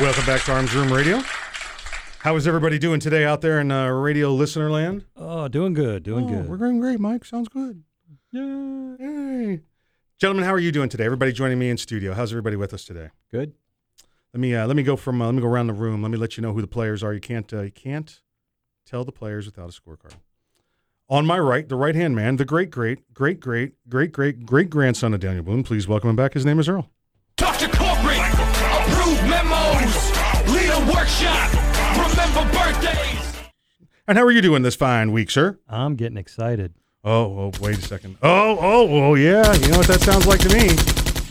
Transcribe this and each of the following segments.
Welcome back to Arms Room Radio. How is everybody doing today out there in uh, radio listener land? Oh, doing good, doing Oh, good. We're doing great, Mike. Sounds good. Yeah. Hey. Gentlemen, how are you doing today? Everybody joining me in studio. How's everybody with us today? Good. Let me uh, let me go from uh, let me go around the room. Let me let you know who the players are. You can't uh, you can't tell the players without a scorecard. On my right, the right hand man, the great great great great great great great grandson of Daniel Boone. Please welcome him back. His name is Earl. Talk to remember birthdays. And how are you doing this fine week, sir? I'm getting excited. Oh, oh, wait a second. Oh, oh, oh, yeah. You know what that sounds like to me?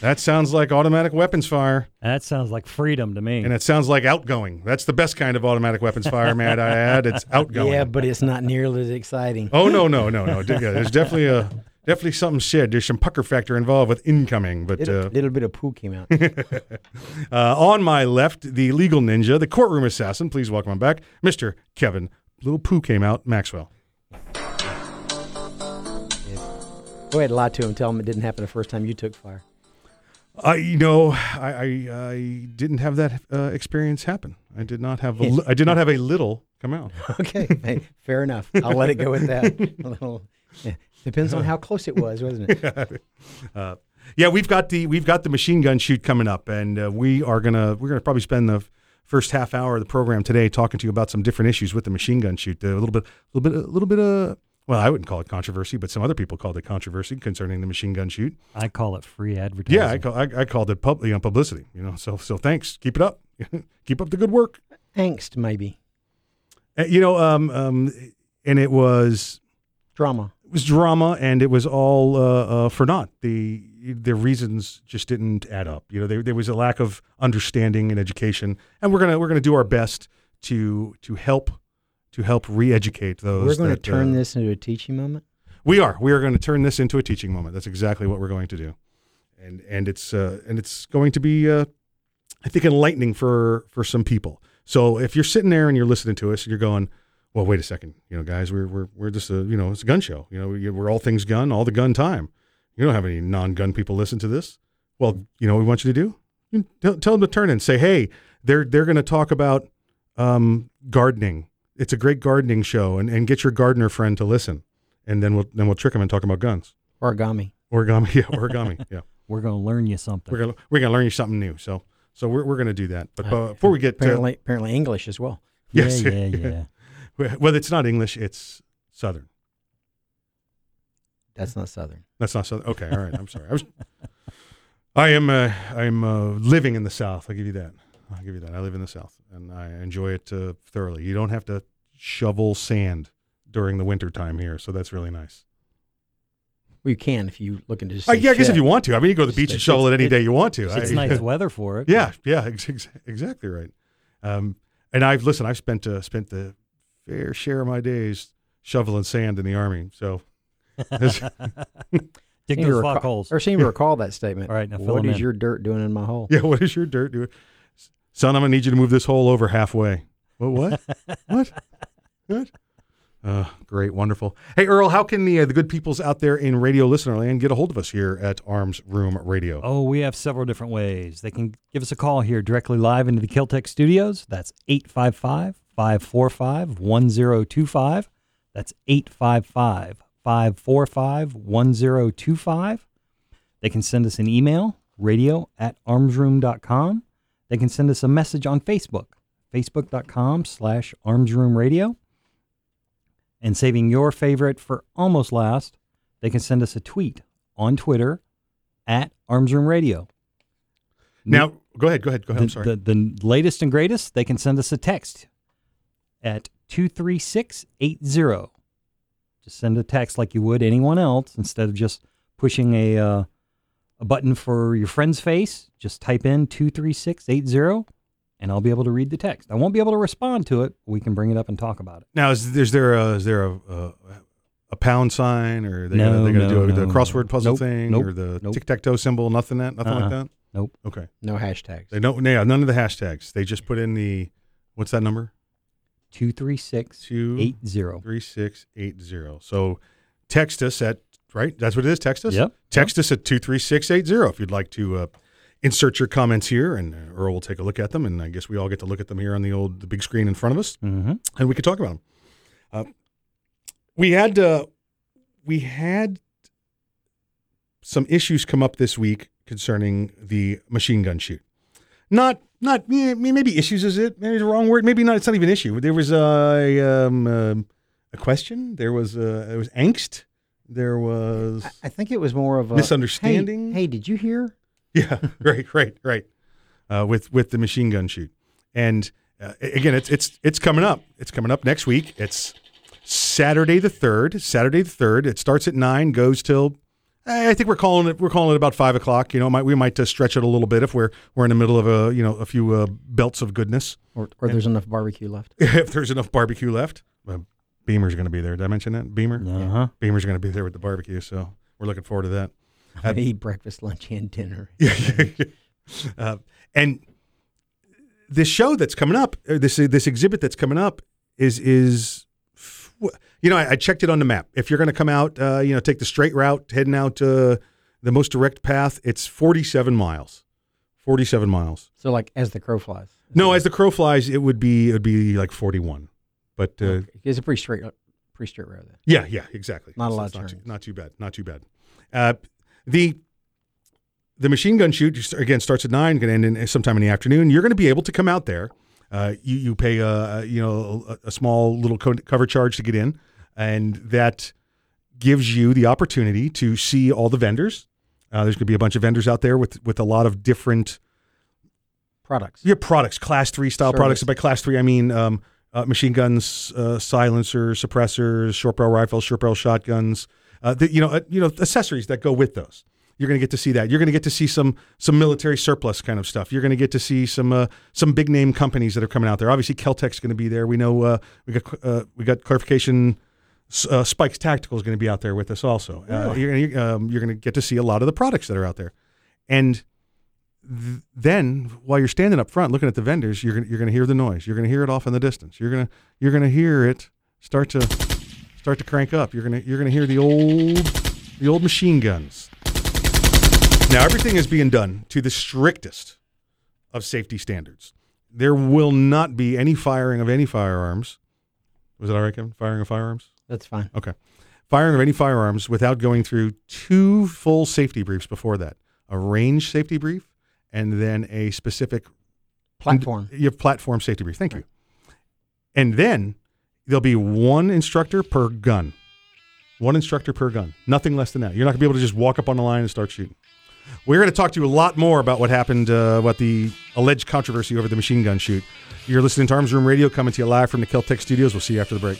That sounds like automatic weapons fire, That sounds like freedom to me. and it sounds like outgoing. That's the best kind of automatic weapons fire, man. I add it's outgoing. Yeah, but it's not nearly as exciting. Oh no, no, no, no. There's definitely a definitely something said. There's some pucker factor involved with incoming, but Little, uh, little bit of poo came out. uh, on my left, the legal ninja, the courtroom assassin. Please welcome him back, Mister Kevin. Little poo came out, Maxwell. Go ahead, lie to him. Tell him it didn't happen the first time you took fire. I, you know, I, I, I didn't have that uh, experience happen. I did not have, a li- I did not have a little come out. Okay, hey, fair enough. I'll let it go with that. A little, yeah. Depends on how close it was, wasn't it? Uh, yeah, we've got the we've got the machine gun shoot coming up, and uh, we are gonna we're gonna probably spend the first half hour of the program today talking to you about some different issues with the machine gun shoot. Uh, a little bit, a little bit, a little bit of well, I wouldn't call it controversy, but some other people called it controversy concerning the machine gun shoot. I call it free advertising. Yeah, I, call, I, I called it pub, you know, publicity. You know, so so thanks. Keep it up. Keep up the good work. Angst, maybe. Uh, you know, um, um, and it was Drama. It was drama, and it was all uh, uh, for naught. The the reasons just didn't add up. You know, there, there was a lack of understanding and education, and we're gonna we're gonna do our best to to help to help re-educate those. We're going to that, turn uh, this into a teaching moment. We are. We are going to turn this into a teaching moment. That's exactly what we're going to do, and and it's uh, and it's going to be, uh, I think, enlightening for for some people. So if you're sitting there and you're listening to us and you're going, well, wait a second, you know, guys, we're we're we're just a you know it's a gun show. You know, we- we're all things gun, all the gun time. You don't have any non-gun people listen to this. Well, you know what we want you to do? You tell, tell them to turn in. Say, hey, they're they're going to talk about um, gardening. It's a great gardening show, and, and get your gardener friend to listen and then we'll then we'll trick them and talk about guns. Origami. Origami, yeah, origami, yeah. We're going to learn you something. We're gonna we're gonna learn you something new. So so we're we're gonna do that. But Uh, uh, before we get to Apparently, apparently English as well. yes, Yeah, yeah, yeah. well, it's not English. It's Southern. That's not Southern. That's not Southern. Okay, all right. I'm sorry. I was. I am. Uh, I'm uh, living in the South. I'll give you that. I'll give you that. I live in the South, and I enjoy it uh, thoroughly. You don't have to shovel sand during the winter time here, so that's really nice. Well, you can if you look into just I, yeah, I guess if you want to. I mean, you go to the beach and shovel it any day you want to. It's I- nice weather for it. Yeah, yeah, ex- ex- exactly right. Um, and I've listen. I've spent uh, spent the fair share of my days shoveling sand in the army. So Dig Seem to those recall- fuck holes. Or seem to recall that statement. All right, now fill what 'em in. your dirt doing in my hole? yeah, what is your dirt doing, son? I'm gonna need you to move this hole over halfway. Well, what? what? What? Uh, great, wonderful. Hey, Earl, how can the uh, the good peoples out there in radio listener land get a hold of us here at Arms Room Radio? Oh, we have several different ways. They can give us a call here directly live into the Keltec studios. That's 855 545 1025. That's 855 545 1025. They can send us an email, radio at armsroom.com. They can send us a message on Facebook, facebook.com slash armsroomradio. And saving your favorite for almost last, they can send us a tweet on Twitter at armsroomradio. Now, go ahead, go ahead, go ahead. I'm sorry. the, the latest and greatest, they can send us a text at 23680. Just send a text like you would anyone else instead of just pushing a, uh, a button for your friend's face. Just type in 23680 and I'll be able to read the text. I won't be able to respond to it. But we can bring it up and talk about it. Now, is, is there a, is there a, a, a pound sign, or are they No, gonna, they gonna no, do the crossword puzzle Nope, thing, nope, or the nope. tic tac toe symbol? Nothing that, nothing like Uh-uh. that. Nope. Okay, No hashtags. they don't. Yeah, none of the hashtags. They just put in the what's that number? Two three six Two eight zero. three six eight zero. So text us at right. That's what it is. Text us. Yep. Text us at two three six eight zero if you'd like to uh, insert your comments here, and uh, Earl will take a look at them, and I guess we all get to look at them here on the old the big screen in front of us, Mm-hmm. and we can talk about them. Uh, we had uh, we had some issues come up this week concerning the machine gun shoot. Not not yeah, maybe issues is it maybe the wrong word maybe not it's not even an issue. There was a um, um, a question. There was uh, there was angst. There was I, I think it was more of a Misunderstanding? Hey, hey, did you hear? Yeah, right, right, right. Uh, with with the machine gun shoot, and uh, again, it's it's it's coming up. It's coming up next week. It's Saturday the third. Saturday the third. It starts at nine, goes till. I think we're calling it. We're calling it about five o'clock. You know, might we might uh, stretch it a little bit if we're we're in the middle of a you know a few uh, belts of goodness. Or, or there's enough barbecue left? if there's enough barbecue left, uh, Beamer's going to be there. Did I mention that? Beamer. Uh huh. Beamer's going to be there with the barbecue, so we're looking forward to that. I eat breakfast, lunch, and dinner. uh, and this show that's coming up, this this exhibit that's coming up, is is f- you know I, I checked it on the map. If you're going to come out, uh, you know, take the straight route, heading out uh, the most direct path, it's 47 miles. 47 miles. So, like, as the crow flies. No, as the crow flies, it would be it would be like 41. But uh, Okay. it's a pretty straight, pretty straight road. Then. Yeah, yeah, exactly. Not a lot not too, not too bad. Not too bad. Uh, the the machine gun shoot again starts at nine, going to end in, sometime in the afternoon. You're going to be able to come out there. Uh, you you pay a you know a, a small little co- cover charge to get in, and that gives you the opportunity to see all the vendors. Uh, there's going to be a bunch of vendors out there with with a lot of different Products. yeah, products, class three style Service. products. By class three, I mean um, uh, machine guns, uh, silencers, suppressors, short barrel rifles, short barrel shotguns. Uh, the, you know, uh, you know, accessories that go with those. You're going to get to see that. You're going to get to see some some military surplus kind of stuff. You're going to get to see some uh, some big name companies that are coming out there. Obviously, Keltec's going to be there. We know uh, we got uh, we got clarification. Uh, Spikes Tactical is going to be out there with us also. Uh, you're going to um, you're going to get to see a lot of the products that are out there, and th- then while you're standing up front looking at the vendors, you're gonna you're gonna hear the noise. You're gonna hear it off in the distance. You're gonna you're gonna hear it start to start to crank up. You're gonna you're gonna hear the old the old machine guns. Now everything is being done to the strictest of safety standards. There will not be any firing of any firearms. Was it all right, Kevin? Firing of firearms? That's fine. Okay. Firing of any firearms without going through two full safety briefs before that a range safety brief and then a specific Platform. you have platform safety brief. Thank you. And then there'll be one instructor per gun. One instructor per gun. Nothing less than that. You're not going to be able to just walk up on the line and start shooting. We're going to talk to you a lot more about what happened, uh, about the alleged controversy over the machine gun shoot. You're listening to Arms Room Radio coming to you live from the Keltec studios. We'll see you after the break.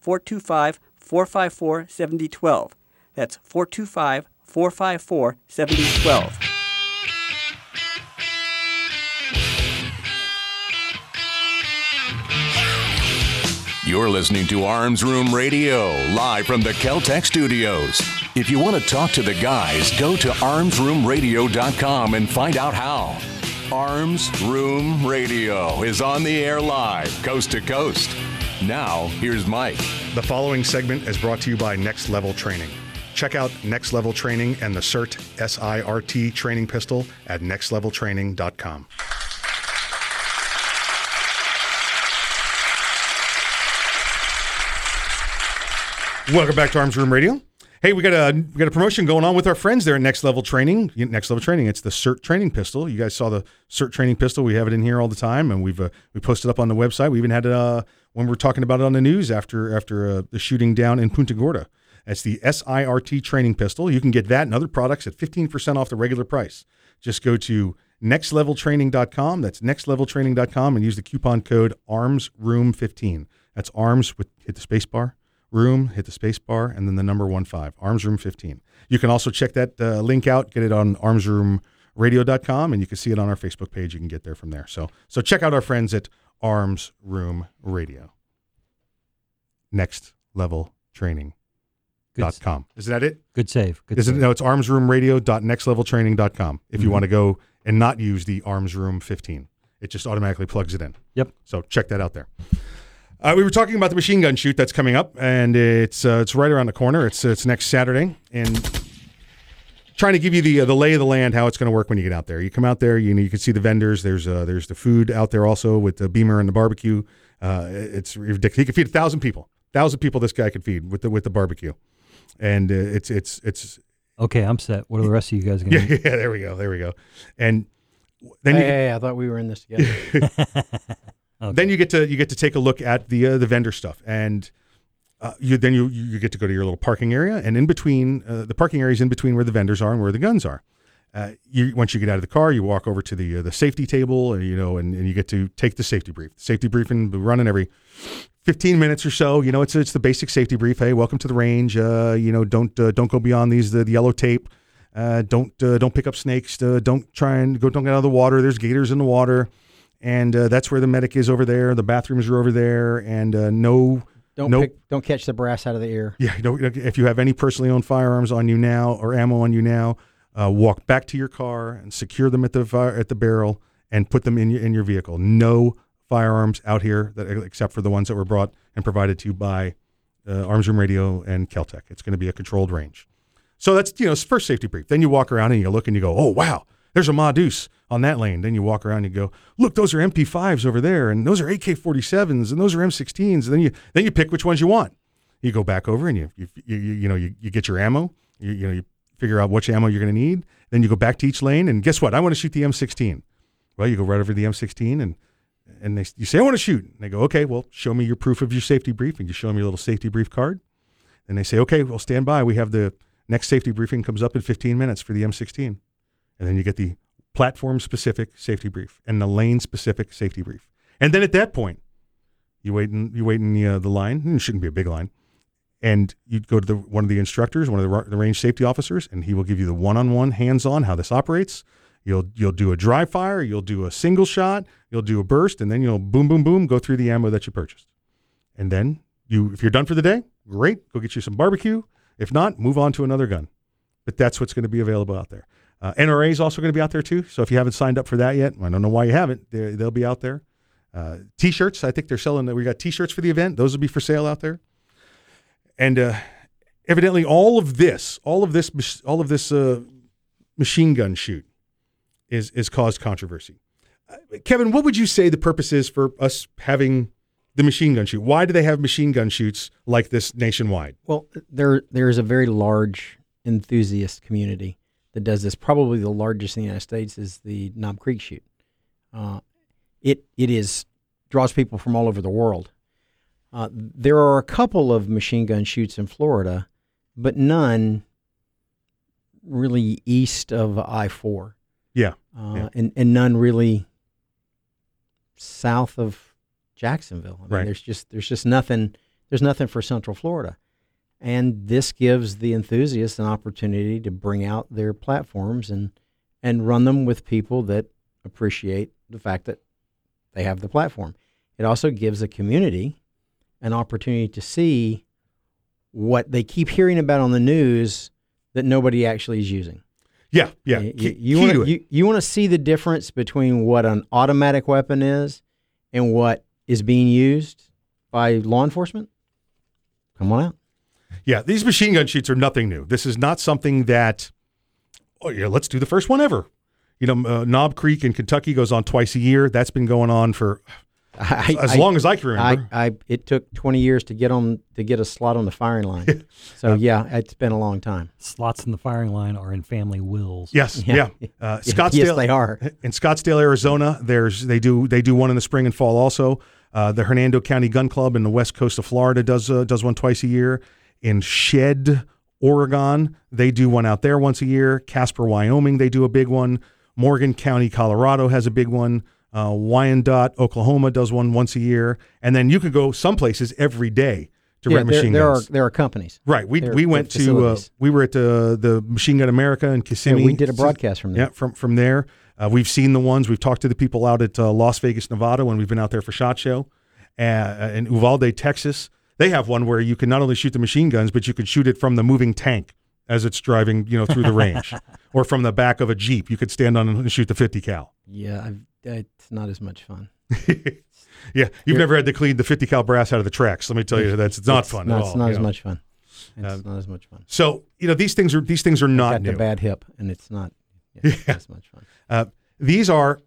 425 454 7012. That's 425 454 7012. You're listening to Arms Room Radio, live from the Keltec studios. If you want to talk to the guys, go to armsroomradio.com and find out how. Arms Room Radio is on the air live, coast to coast. Now, here's Mike. The following segment is brought to you by Next Level Training. Check out Next Level Training and the CERT SIRT training pistol at nextleveltraining.com. Welcome back to Arms Room Radio. Hey, we got a we got a promotion going on with our friends there at Next Level Training. Next Level Training. It's the SIRT training pistol. You guys saw the SIRT training pistol. We have it in here all the time, and we've uh, we posted up on the website. We even had it uh, when we're talking about it on the news after after uh, the shooting down in Punta Gorda. That's the SIRT training pistol. You can get that and other products at 15% off the regular price. Just go to nextleveltraining.com. That's nextleveltraining.com and use the coupon code ARMSROOM15. That's ARMS with hit the space bar room, hit the space bar, and then the number one five, Arms Room 15. You can also check that uh, link out, get it on armsroomradio.com, and you can see it on our Facebook page. You can get there from there. So, so check out our friends at Arms Room Radio. Next level training. Dot com. Is that it? Good save. Good Is it, save. no, it's armsroomradio.nextleveltraining.com if you Mhm. want to go and not use the Arms Room 15. It just automatically plugs it in. Yep. So check that out there. Uh, we were talking about the machine gun shoot that's coming up, and it's uh, it's right around the corner. It's it's next Saturday, and trying to give you the uh, the lay of the land, how it's going to work when you get out there. You come out there, you know, you can see the vendors. There's uh, there's the food out there also with the beamer and the barbecue. Uh, it's ridiculous. He could feed a thousand people. Thousand people this guy could feed with the with the barbecue, and uh, it's it's it's Okay, I'm set. What are the rest of you guys going yeah, to yeah, there we go, there we go. And then hey, you, hey, I thought we were in this together. Okay. Then you get to you get to take a look at the uh, the vendor stuff, and uh, you then you you get to go to your little parking area, and in between uh, the parking area is in between where the vendors are and where the guns are. Uh, you once you get out of the car, you walk over to the uh, the safety table, and you know, and, and you get to take the safety brief. Safety briefing running every 15 minutes or so. You know, it's it's the basic safety brief. Hey, welcome to the range. Uh, you know, don't uh, don't go beyond these the, the yellow tape. Uh, don't uh, don't pick up snakes. Uh, don't try and go. Don't get out of the water. There's gators in the water, and uh, that's where the medic is over there. The bathrooms are over there, and uh, no. Don't no, pick, don't catch the brass out of the ear. yeah, you know, if you have any personally owned firearms on you now or ammo on you now, uh, walk back to your car and secure them at the fire, at the barrel and put them in your in your vehicle. No firearms out here that except for the ones that were brought and provided to you by uh, Arms Room Radio and Keltec. It's going to be a controlled range. So that's you know first safety brief. Then you walk around and you look and you go, oh wow, there's a Ma Deuce on that lane. Then you walk around and you go, look, those are MP5s over there, and those are AK47s, and those are M16s. And then you then you pick which ones you want. You go back over and you you you, you know you, you get your ammo. You, you know you figure out which ammo you're going to need. Then you go back to each lane and guess what? I want to shoot the M16. Well, you go right over the M16 and and they, you say I want to shoot. And they go, okay, well, show me your proof of your safety brief, and you show them your little safety brief card. And they say, okay, well, stand by. We have the next safety briefing comes up in 15 minutes for the M16, and then you get the platform specific safety brief and the lane specific safety brief. And then at that point, you wait in you wait in the, uh, the line. It shouldn't be a big line, and you go to the one of the instructors, one of the, the range safety officers, and he will give you the one on one hands on how this operates. You'll you'll do a dry fire, you'll do a single shot, you'll do a burst, and then you'll boom boom boom go through the ammo that you purchased. And then you if you're done for the day, great, go get you some barbecue. If not, move on to another gun. But that's what's going to be available out there. Uh, NRA is also going to be out there too. So if you haven't signed up for that yet, I don't know why you haven't. They're, they'll be out there. Uh, t-shirts, I think they're selling. We got t-shirts for the event. Those will be for sale out there. And uh, evidently, all of this, all of this, all of this uh, machine gun shoot is is caused controversy. Uh, Kevin, what would you say the purpose is for us having the machine gun shoot? Why do they have machine gun shoots like this nationwide? Well, there there is a very large enthusiast community that does this. Probably the largest in the United States is the Knob Creek shoot. Uh, it it is draws people from all over the world. Uh, there are a couple of machine gun shoots in Florida, but none really east of I four. Yeah, uh, yeah. and and none really south of Jacksonville. I mean, Right. There's just there's just nothing there's nothing for Central Florida, and this gives the enthusiasts an opportunity to bring out their platforms and and run them with people that appreciate the fact that they have the platform. It also gives the community an opportunity to see what they keep hearing about on the news that nobody actually is using. Yeah, yeah. You, you, want to you, you want to see the difference between what an automatic weapon is and what is being used by law enforcement? Come on out. Yeah, these machine gun shoots are nothing new. This is not something that, oh yeah, let's do the first one ever. You know, uh, Knob Creek in Kentucky goes on twice a year. That's been going on for I, as long as I can remember. I, I it took 20 years to get on to get a slot on the firing line. so yeah, it's been a long time. Slots in the firing line are in family wills. Yes, yeah. Yeah. Uh, Yes, Scottsdale, they are. in Scottsdale, Arizona. There's they do they do one in the spring and fall also. Uh, the Hernando County Gun Club in the west coast of Florida does uh, does one twice a year. In Shedd, Oregon, they do one out there once a year. Casper, Wyoming, they do a big one. Morgan County, Colorado has a big one. Uh, Wyandotte, Oklahoma does one once a year, and then you could go some places every day to Yeah, rent there, machine there guns. are there are companies. Right. We There- we went to uh, we were at the the Machine Gun America in Kissimmee. Yeah, we did a broadcast from there. Yeah, from from there. Uh, we've seen the ones. We've talked to the people out at uh, Las Vegas, Nevada, when we've been out there for Shot Show. Uh, in Uvalde, Texas, they have one where you can not only shoot the machine guns, but you can shoot it from the moving tank as it's driving, you know, through the range, or from the back of a jeep. You could stand on and shoot the 50 cal. Yeah, I've, it's not as much fun. Yeah, you've never had to clean the 50 cal brass out of the tracks. Let me tell you, that's it's not fun Not, at it's all. not as know. much fun. It's Um, not as much fun. So you know these things are these things are not Got new. the bad hip, and it's not. Yeah, it's not as much fun. Uh, these are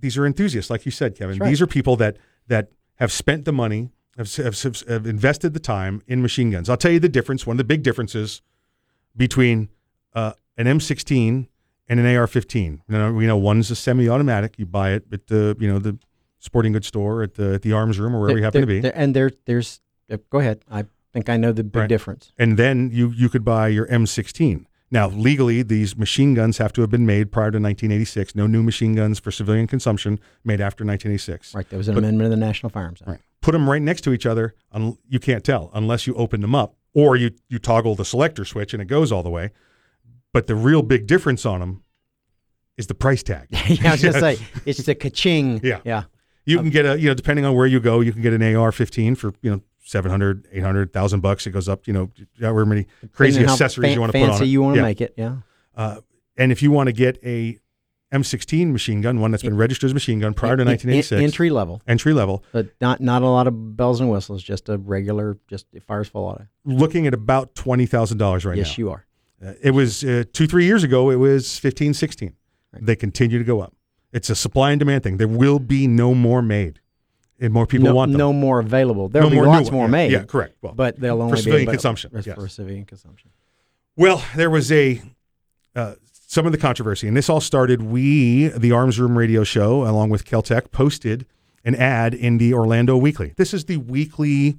these are enthusiasts, like you said, Kevin. Right. These are people that that have spent the money, have, have, have invested the time in machine guns. I'll tell you the difference. One of the big differences between uh, an M16 and an AR-15. You know, we know one's a semi-automatic. You buy it at the you know the sporting goods store, at the at the arms room, or wherever you happen to be. there- and there, there's. uh, Go ahead. I think I know the big Right. difference. and then you you could buy your M16. Now, legally, these machine guns have to have been made prior to 1986. No new machine guns for civilian consumption made after 1986. Right. There was an But- amendment of the National Firearms Act. Right. Put them right next to each other. Un- you can't tell unless you open them up or you you toggle the selector switch and it goes all the way. But the real big difference on them is the price tag. yeah, I was gonna say it's the ka-ching. Yeah. Yeah. You can get a, you know, depending on where you go, you can get an AR-15 for, you know, 700, 800, 1000 bucks. It goes up, you know, however many crazy Depending on how accessories fan- you want to put on it. fancy you want to Yeah. make it. Yeah. Uh, and if you want to get a M16 machine gun, one that's been registered as a machine gun prior to En- en- 1986, entry level. entry level, But not not a lot of bells and whistles. Just a regular. Just it fires full auto. looking at about twenty thousand dollars right yes, now. you are. Uh, it was uh, two, three years ago. It was 15, 16. They continue to go up. It's a supply and demand thing. There will be no more made, and more people no, want them. no more available. There'll No be more new lots more Yeah, made. yeah, correct. Well, but they'll for only be civilian available- consumption, yes, yes. For civilian consumption. Well, there was a uh, some of the controversy, and this all started. We, the Arms Room Radio Show, along with Keltec, posted an ad in the Orlando Weekly. This is the weekly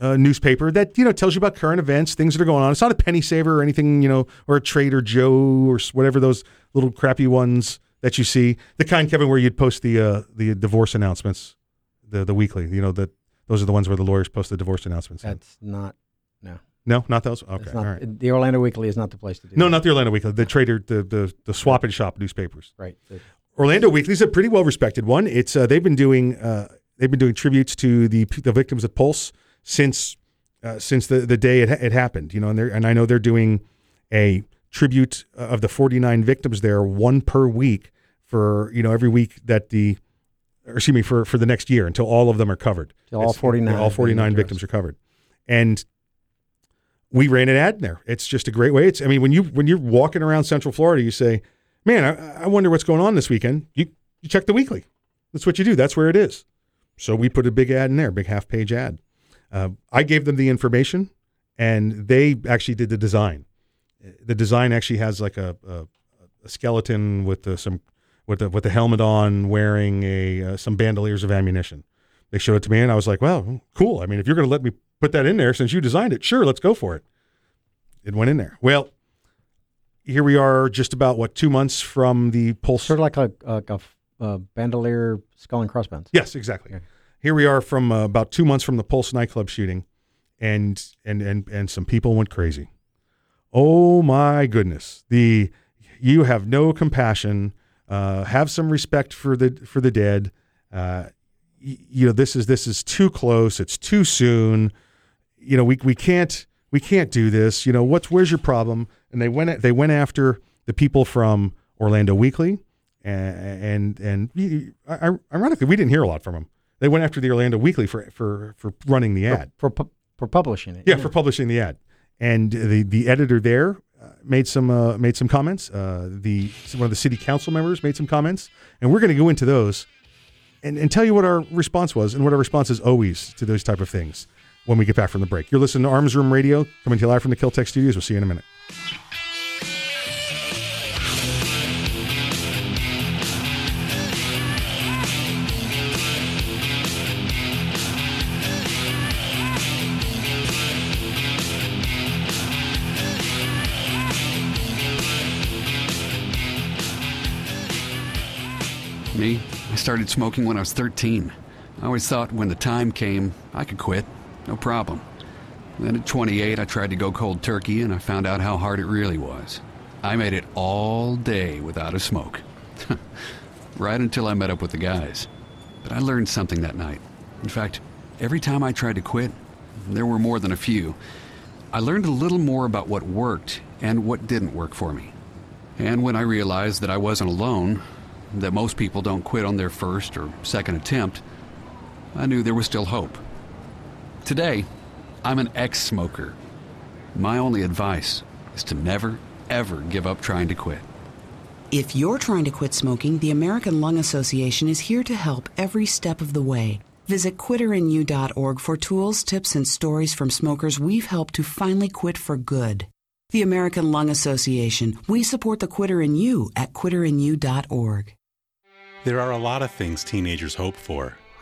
uh, newspaper that you know tells you about current events, things that are going on. It's not a penny saver or anything, you know, or a Trader Joe or whatever those little crappy ones that you see. The kind, Kevin, where you'd post the uh, the divorce announcements, the the weekly. You know, that those are the ones where the lawyers post the divorce announcements. That's not. No. no, not those. Okay, not, all right. The Orlando Weekly is not the place to do. No, that. not the Orlando Weekly. The Trader, the the the swap and shop newspapers. Right. The- Orlando Weekly is a pretty well respected one. It's uh, they've been doing uh, they've been doing tributes to the the victims of Pulse since uh, since the, the day it, it happened. You know, and they and I know they're doing a tribute of the 49 victims there, one per week for you know every week that the or excuse me for for the next year until all of them are covered. All 49 all 49 victims are covered, and we ran an ad in there. It's just a great way. It's I mean when you when you're walking around Central Florida, you say, "Man, I, I wonder what's going on this weekend." You you check the weekly. That's what you do. That's where it is. So we put a big ad in there, big half page ad. Uh, I gave them the information, and they actually did the design. The design actually has like a, a, a skeleton with the, some with the with the helmet on, wearing a uh, some bandoliers of ammunition. They showed it to me, and I was like, "Well, cool. I mean, if you're going to let me put that in there since you designed it, sure, let's go for it." It went in there. Well, here we are, just about what two months from the pulse. Sort of like a, a, a bandolier skull and crossbones. Yes, exactly. Here we are from uh, about two months from the Pulse nightclub shooting, and and and and some people went crazy. Oh my goodness! The you have no compassion. Uh, have some respect for the for the dead. Uh, y- you know this is this is too close. It's too soon. You know we we can't we can't do this. You know what's where's your problem? And they went they went after the people from Orlando Weekly, and and and ironically we didn't hear a lot from them. They went after the Orlando Weekly for for for running the ad. For, pu- for publishing it. Yeah, for publishing the ad, and the the editor there uh, made some uh, made some comments. Uh, the one of the city council members made some comments, and we're going to go into those and, and tell you what our response was and what our response is always to those type of things when we get back from the break. You're listening to Arms Room Radio, coming to you live from the Keltec Studios. We'll see you in a minute. Me, I started smoking when I was 13. I always thought when the time came, I could quit. No problem. Then at 28, I tried to go cold turkey and I found out how hard it really was. I made it all day without a smoke. right until I met up with the guys. But I learned something that night. In fact, every time I tried to quit, there were more than a few, I learned a little more about what worked and what didn't work for me. And when I realized that I wasn't alone, that most people don't quit on their first or second attempt, I knew there was still hope. Today, I'm an ex smoker. My only advice is to never, ever give up trying to quit. If you're trying to quit smoking, the American Lung Association is here to help every step of the way. Visit quitterinyou.org for tools, tips, and stories from smokers we've helped to finally quit for good. The American Lung Association. We support the quitter in you at quitterinyou.org. There are a lot of things teenagers hope for,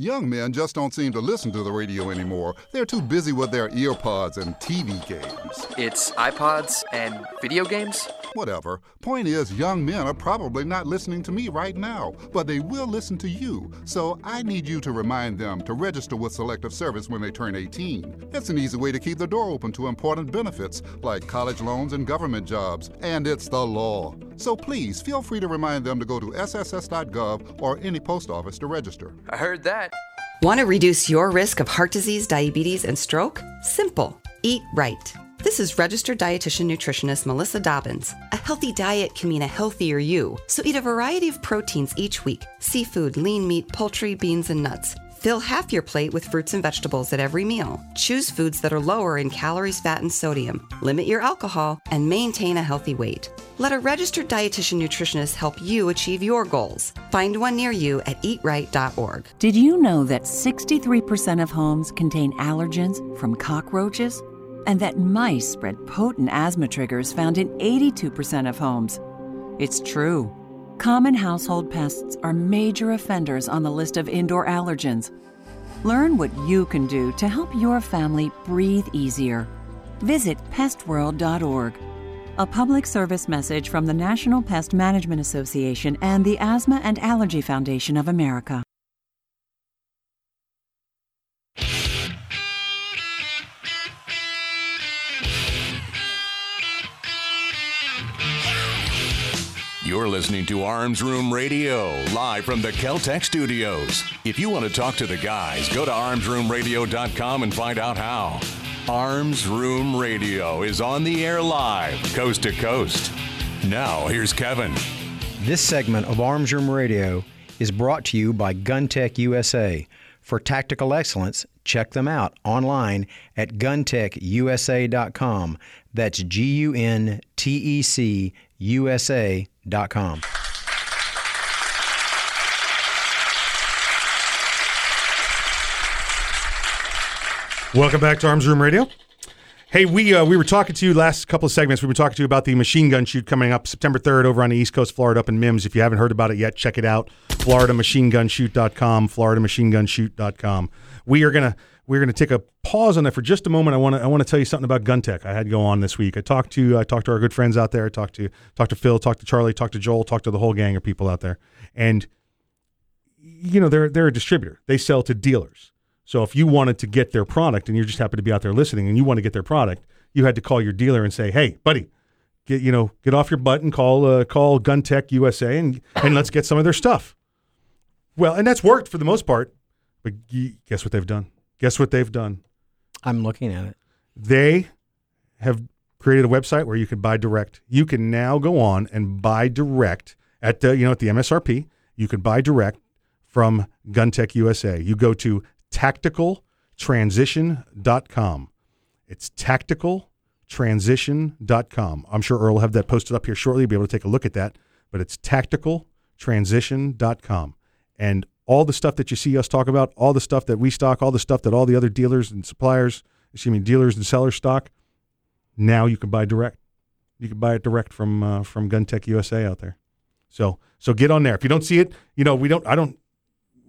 Young men just don't seem to listen to the radio anymore. They're too busy with their earpods and TV games. It's iPods and video games? Whatever. Point is, young men are probably not listening to me right now, but they will listen to you. So I need you to remind them to register with Selective Service when they turn 18. It's an easy way to keep the door open to important benefits like college loans and government jobs, and it's the law. So please feel free to remind them to go to sss.gov or any post office to register. I heard that. Want to reduce your risk of heart disease, diabetes, and stroke? Simple. Eat right. This is registered dietitian nutritionist Melissa Dobbins. A healthy diet can mean a healthier you, so eat a variety of proteins each week seafood, lean meat, poultry, beans, and nuts. Fill half your plate with fruits and vegetables at every meal. Choose foods that are lower in calories, fat, and sodium. Limit your alcohol and maintain a healthy weight. Let a registered dietitian nutritionist help you achieve your goals. Find one near you at eatright.org. Did you know that 63% of homes contain allergens from cockroaches? And that mice spread potent asthma triggers found in 82% of homes? It's true. Common household pests are major offenders on the list of indoor allergens. Learn what you can do to help your family breathe easier. Visit pestworld.org. A public service message from the National Pest Management Association and the Asthma and Allergy Foundation of America. You're listening to Arms Room Radio, live from the Keltec studios. If you want to talk to the guys, go to armsroomradio.com and find out how. Arms Room Radio is on the air live, coast to coast. Now, here's Kevin. This segment of Arms Room Radio is brought to you by GunTec USA. For tactical excellence, check them out online at guntecusa.com. That's G U N T E C USA.com. Welcome back to Arms Room Radio. Hey, we uh, we were talking to you last couple of segments. We were talking to you about the machine gun shoot coming up September 3rd over on the East Coast, Florida, up in Mims. If you haven't heard about it yet, check it out. FloridaMachineGunShoot.com, FloridaMachineGunShoot.com. We are gonna we're gonna take a pause on that for just a moment. I want to I want to tell you something about GunTec. I had go on this week. I talked to I talked to our good friends out there. I talked to talked to Phil, talked to Charlie, talked to Joel, talked to the whole gang of people out there, and you know they're they're a distributor. They sell to dealers. So if you wanted to get their product and you just happen to be out there listening and you want to get their product, you had to call your dealer and say, "Hey, buddy, get you know get off your butt and call uh, call GunTec USA and and let's get some of their stuff." Well, and that's worked for the most part. But guess what they've done? Guess what they've done? I'm looking at it. They have created a website where you can buy direct. You can now go on and buy direct at the you know at the MSRP. You can buy direct from GunTec USA. You go to tacticaltransition.com. It's tacticaltransition.com. I'm sure Earl will have that posted up here shortly. You'll be able to take a look at that. But it's tacticaltransition.com. And all the stuff that you see us talk about, all the stuff that we stock, all the stuff that all the other dealers and suppliers, excuse me, dealers and sellers stock, now you can buy direct. You can buy it direct from uh, from Gun Tec USA out there. So so get on there. If you don't see it, you know we don't. I don't.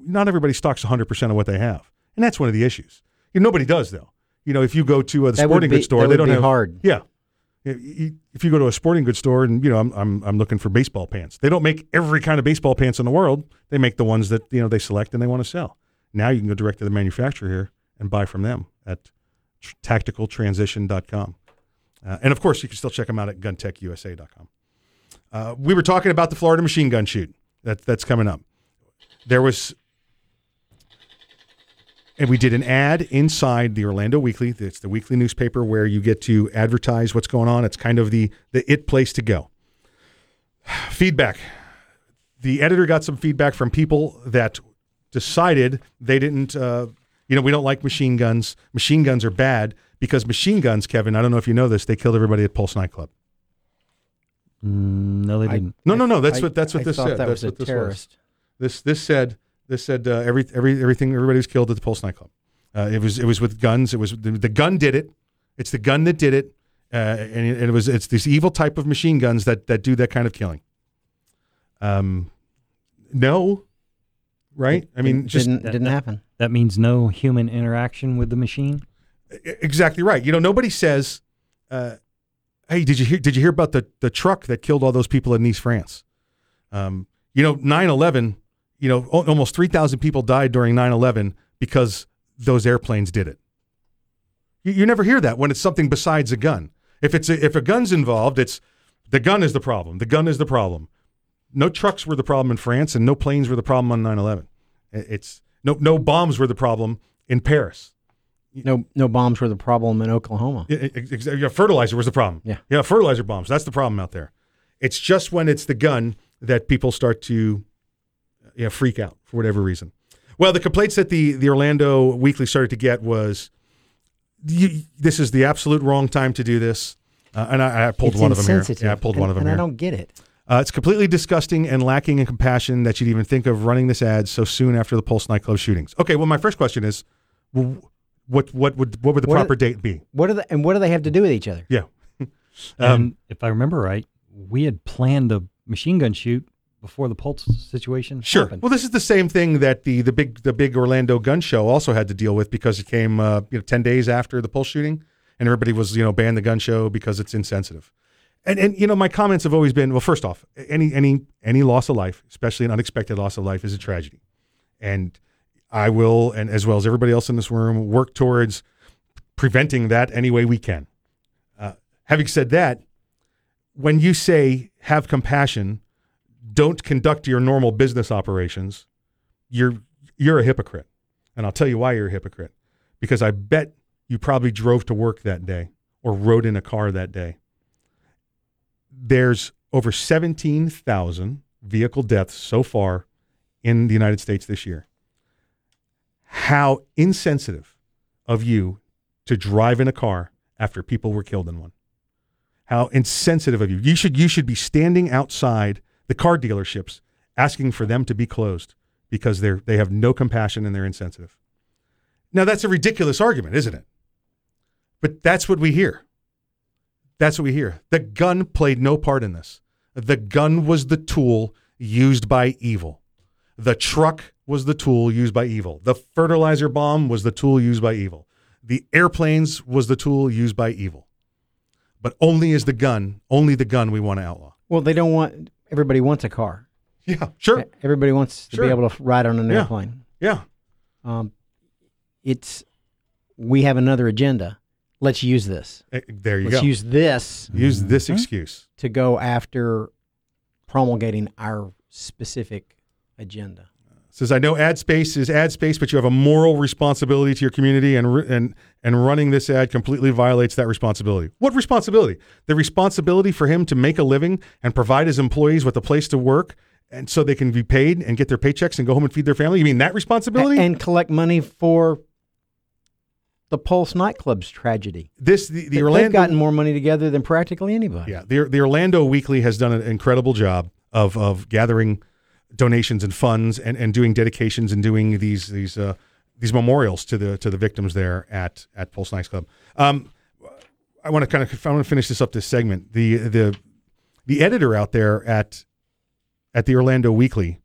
Not everybody stocks 100 percent of what they have, and that's one of the issues. You know, nobody does though. You know, if you go to uh, the That sporting be- goods store, they don't be have hard. Yeah, if you- go to a sporting goods store and you know I'm, I'm I'm looking for baseball pants, they don't make every kind of baseball pants in the world. They make the ones that you know they select and they want to sell. Now you can go direct to the manufacturer here and buy from them at tacticaltransition.com. Uh, and of course, you can still check them out at guntecusa.com. Uh, we were talking about the Florida machine gun shoot that, that's coming up. There was, and we did an ad inside the Orlando Weekly. It's the weekly newspaper where you get to advertise what's going on. It's kind of the the it place to go. Feedback. The editor got some feedback from people that decided they didn't. Uh, you know, we don't like machine guns. Machine guns are bad because machine guns, Kevin. I don't know if you know this. They killed everybody at Pulse nightclub. Mm, no, they didn't. No, no, no. That's I- what that's what I this said. that that's was a this terrorist. was. This this said this said uh, every every everything everybody was killed at the Pulse nightclub. Uh, it was it was with guns. It was the, the gun did it. It's the gun that did it, uh, and, it, and it was it's this evil type of machine guns that that do that kind of killing. Um, no, right? I mean, just didn't didn't happen. That means no human interaction with the machine. Exactly right. You know, nobody says, uh, "Hey, did you hear? Did you hear about the the truck that killed all those people in Nice, France?" Um, you know, 9/11. You know, almost three thousand people died during 9/11 because those airplanes did it. You, you never hear that when it's something besides a gun. If it's a, if a gun's involved, it's the gun is the problem. The gun is the problem. No trucks were the problem in France, and no planes were the problem on 9/11. It's no no bombs were the problem in Paris. No no bombs were the problem in Oklahoma. Yeah, ex- ex- yeah, fertilizer was the problem. Yeah. yeah, fertilizer bombs. That's the problem out there. It's just when it's the gun that people start to, you know, freak out for whatever reason. Well, the complaints that the the Orlando Weekly started to get was, you, this is the absolute wrong time to do this, uh, and I, I pulled It's one of them here. insensitive, Yeah, I pulled and- one of them and I don't get it. Uh, it's completely disgusting and lacking in compassion that you'd even think of running this ad so soon after the Pulse nightclub shootings. Okay, well, my first question is, what what would what would the What are- proper date be? What do they, and what do they have to do with each other? Yeah. And Um, if I remember right, we had planned a machine gun shoot before the Pulse situation Sure. happened. Well, this is the same thing that the the big the big Orlando gun show also had to deal with because it came uh, you know ten days after the Pulse shooting, and everybody was you know banned the gun show because it's insensitive. And and you know my comments have always been well. First off, any any any loss of life, especially an unexpected loss of life, is a tragedy, and I will and as well as everybody else in this room work towards preventing that any way we can. Uh, having said that, when you say have compassion, don't conduct your normal business operations, you're you're a hypocrite. And I'll tell you why you're a hypocrite. Because I bet you probably drove to work that day or rode in a car that day. There's over 17,000 vehicle deaths so far in the United States this year. How insensitive of you to drive in a car after people were killed in one how insensitive of you. You should you should be standing outside the car dealerships asking for them to be closed because they're they have no compassion and they're insensitive. Now that's a ridiculous argument, isn't it? But that's what we hear. That's what we hear. The gun played no part in this. The gun was the tool used by evil. The truck was the tool used by evil. The fertilizer bomb was the tool used by evil. The airplanes was the tool used by evil but only is the gun, only the gun we want to outlaw. Well, they don't want. Everybody wants a car. Yeah, sure. Everybody wants to Sure. be able to ride on an Yeah. airplane. Yeah. Um, it's we have another agenda. Let's use this. Eh, There you Let's go. use this. Use this Mhm. excuse. to go after promulgating our specific agenda. Says I know ad space is ad space, but you have a moral responsibility to your community, and and and running this ad completely violates that responsibility. What responsibility? The responsibility for him to make a living and provide his employees with a place to work, and so they can be paid and get their paychecks and go home and feed their family. You mean that responsibility? and collect money for the Pulse nightclub's tragedy. this the, the They- Orlando They've gotten more money together than practically anybody. Yeah, the the Orlando Weekly has done an incredible job of of gathering donations and funds and, and doing dedications and doing these these uh, these memorials to the to the victims there at at Pulse nightclub. Um, I want to kind of I want to finish this up this segment. The the the editor out there at at the Orlando Weekly,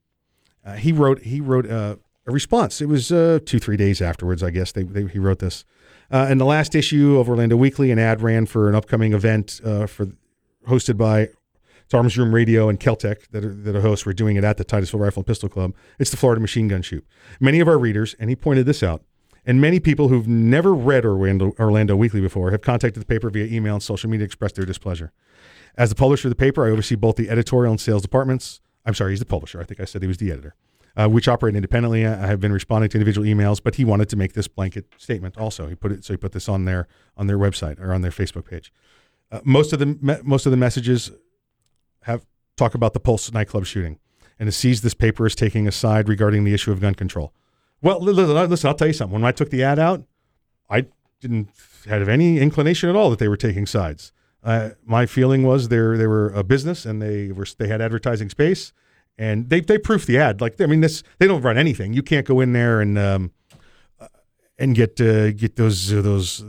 uh, he wrote he wrote uh, a response. It was uh, two three days afterwards, I guess. They, they he wrote this. Uh, in the last issue of Orlando Weekly, an ad ran for an upcoming event uh, for hosted by it's Arms Room Radio and Keltec that are, that are hosts. We're doing it at the Titusville Rifle and Pistol Club. It's the Florida Machine Gun Shoot. Many of our readers, and he pointed this out, and many people who've never read Orlando, Orlando Weekly before have contacted the paper via email and social media to express their displeasure. As the publisher of the paper, I oversee both the editorial and sales departments. I'm sorry, he's the publisher. I think I said he was the editor, uh, which operate independently. I have been responding to individual emails, but he wanted to make this blanket statement also. He put it so he put this on their on their website or on their Facebook page. Uh, most of the me- most of the messages talk about the Pulse nightclub shooting, and it sees this paper as taking a side regarding the issue of gun control. Well, listen, I'll tell you something. When I took the ad out, I didn't have any inclination at all that they were taking sides. Uh, my feeling was they they were a business and they were they had advertising space, and they they proofed the ad. Like I mean, this they don't run anything. You can't go in there and um, uh, and get uh, get those uh, those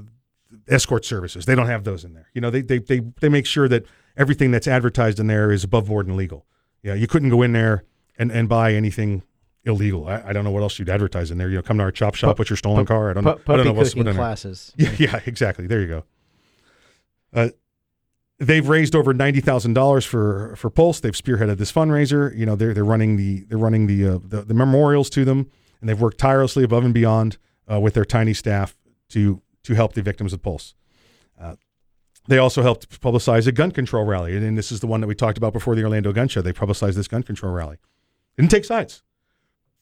escort services. They don't have those in there. You know, they they they they make sure that everything that's advertised in there is above board and legal. Yeah, you couldn't go in there and, and buy anything illegal. I, I don't know what else you'd advertise in there. You know, come to our chop shop with your stolen car. I don't know. I don't know what's what in classes. Yeah, yeah, exactly. There you go. Uh, they've raised over ninety thousand dollars for for Pulse. They've spearheaded this fundraiser. You know, they're they're running the they're running the uh, the, the, memorials to them, and they've worked tirelessly above and beyond uh, with their tiny staff to to help the victims of Pulse. Uh, they also helped publicize a gun control rally, and this is the one that we talked about before the Orlando Gun Show. They publicized this gun control rally. They didn't take sides.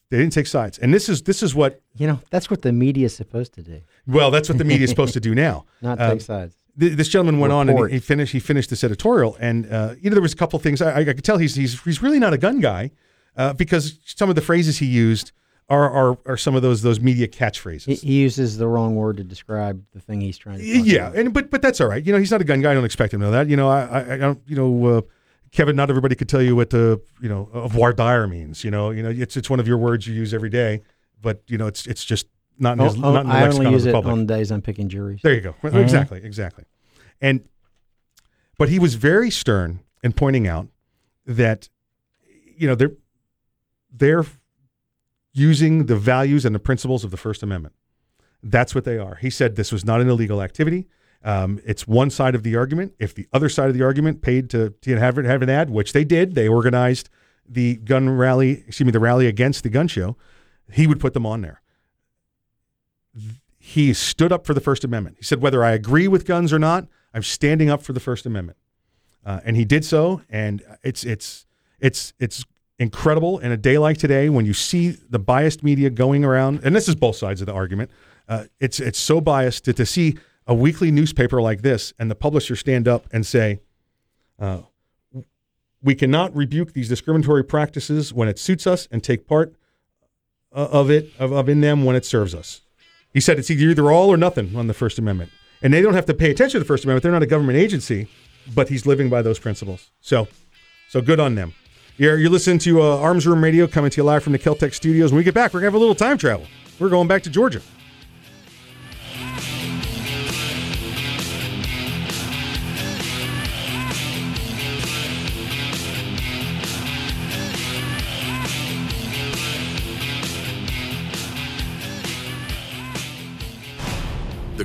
They didn't take sides, and this is this is what you know. That's what the media is supposed to do. Well, that's what the media is supposed to do now. Not take um, sides. Th- this gentleman went Report. on and he finished. He finished this editorial, and uh, you know there was a couple things I, I could tell he's he's he's really not a gun guy uh, because some of the phrases he used are, are, are some of those those media catchphrases. He, uses the wrong word to describe the thing he's trying to. yeah, about. and but but that's all right. You know, he's not a gun guy. I don't expect him to know that. You know, I I, I don't. You know, uh, Kevin. Not everybody could tell you what the you know voir dire means. You know, you know, it's it's one of your words you use every day, but you know, it's it's just not in his, oh, not in the I only use it on days I'm picking juries. There you go. Mm-hmm. Exactly, exactly. And but he was very stern in pointing out that you know they're they're using the values and the principles of the First Amendment. That's what they are. He said this was not an illegal activity. Um, it's one side of the argument. If the other side of the argument paid to, to have, have an ad, which they did, they organized the gun rally, excuse me, the rally against the gun show, he would put them on there. He stood up for the First Amendment. He said, whether I agree with guns or not, I'm standing up for the First Amendment. Uh, and he did so, and it's it's it's it's incredible in a day like today when you see the biased media going around, and this is both sides of the argument. Uh, it's it's so biased to, to see a weekly newspaper like this and the publisher stand up and say, uh, "We cannot rebuke these discriminatory practices when it suits us and take part uh, of it of, of in them when it serves us." He said it's either all or nothing on the First Amendment, and they don't have to pay attention to the First Amendment. They're not a government agency, but he's living by those principles. So, so good on them. You're, you're listening to uh, Arms Room Radio coming to you live from the Keltec studios. When we get back, we're going to have a little time travel. We're going back to Georgia.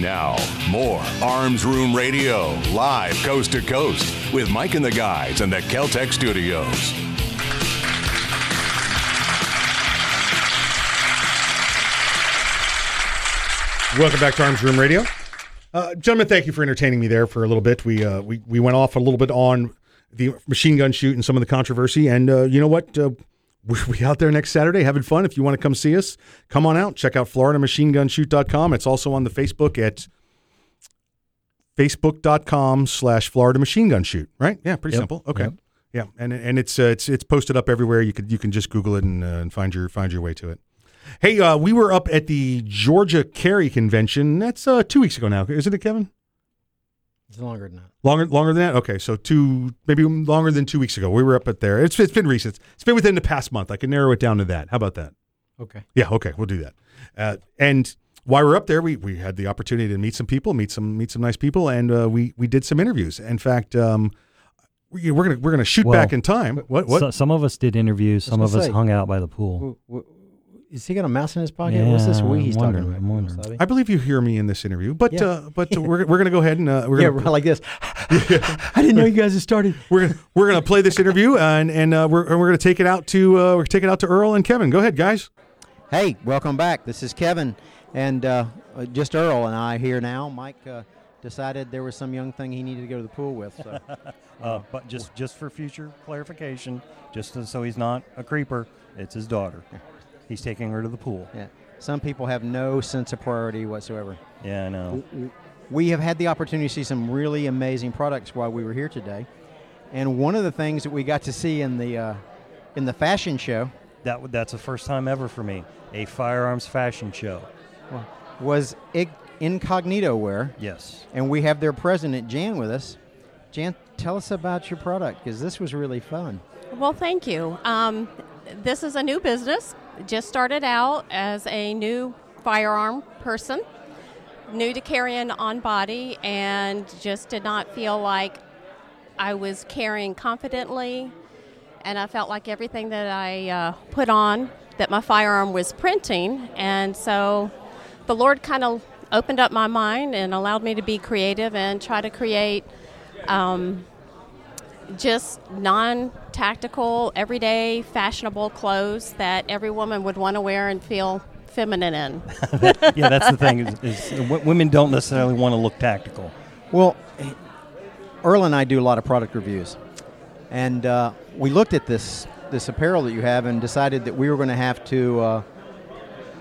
Now, more Arms Room Radio, live coast to coast, with Mike and the guys in the Keltec studios. Welcome back to Arms Room Radio. Uh, gentlemen, thank you for entertaining me there for a little bit. We uh, we we went off a little bit on the machine gun shoot and some of the controversy, and uh, you know what? We'll be out there next Saturday having fun. If you want to come see us, come on out. Check out FloridaMachineGunShoot.com. It's also on the Facebook at facebook.com slash Florida Machine Gun Shoot. Right? Yeah, pretty Yep. simple. Okay. Yep. Yeah, and and it's uh, it's it's posted up everywhere. You could you can just Google it and, uh, and find your find your way to it. Hey, uh, we were up at the Georgia Carry Convention. That's uh, two weeks ago now, isn't it, Kevin? It's longer than that. Longer, longer than that. Okay, so two, maybe longer than two weeks ago. We were up at there. It's it's been recent. It's been within the past month. I can narrow it down to that. How about that? Okay. Yeah. Okay, we'll do that. Uh, and while we're up there, we we had the opportunity to meet some people, meet some meet some nice people, and uh, we we did some interviews. In fact, um, we, we're gonna we're gonna shoot Well, back in time. What what? So, some of us did interviews. Some of gonna us hung out by the pool. W- w- Is he got a mouse in his pocket? What's this Yeah, we he's talking about? I'm wondering. Wasabi? I believe you hear me in this interview, but Yeah. uh, but we're we're gonna go ahead and uh, we're yeah, gonna right, like this. I didn't know you guys had started. we're gonna we're gonna play this interview and and uh, we're and we're gonna take it out to uh, we're gonna take it out to Earl and Kevin. Go ahead, guys. Hey, welcome back. This is Kevin, and uh, uh, just Earl and I here now. Mike uh, decided there was some young thing he needed to go to the pool with. So. Uh, but just just for future clarification, just so- so he's not a creeper, it's his daughter. He's taking her to the pool. Yeah. Some people have no sense of priority whatsoever. Yeah, I know. We have had the opportunity to see some really amazing products while we were here today, and one of the things that we got to see in the uh, in the fashion show That that's the first time ever for me. A firearms fashion show. was incognito wear. Yes. And we have their president Jan with us. Jan, tell us about your product because this was really fun. Well, thank you. Um, this is a new business. Just started out as a new firearm person, new to carrying on body, and just did not feel like I was carrying confidently. And I felt like everything that I uh, put on that my firearm was printing, and so the Lord kind of opened up my mind and allowed me to be creative and try to create um, just non tactical, everyday, fashionable clothes that every woman would want to wear and feel feminine in. yeah, that's the thing. Is, is women don't necessarily want to look tactical. Well, Earl and I do a lot of product reviews, and uh, we looked at this this apparel that you have and decided that we were going to have to uh,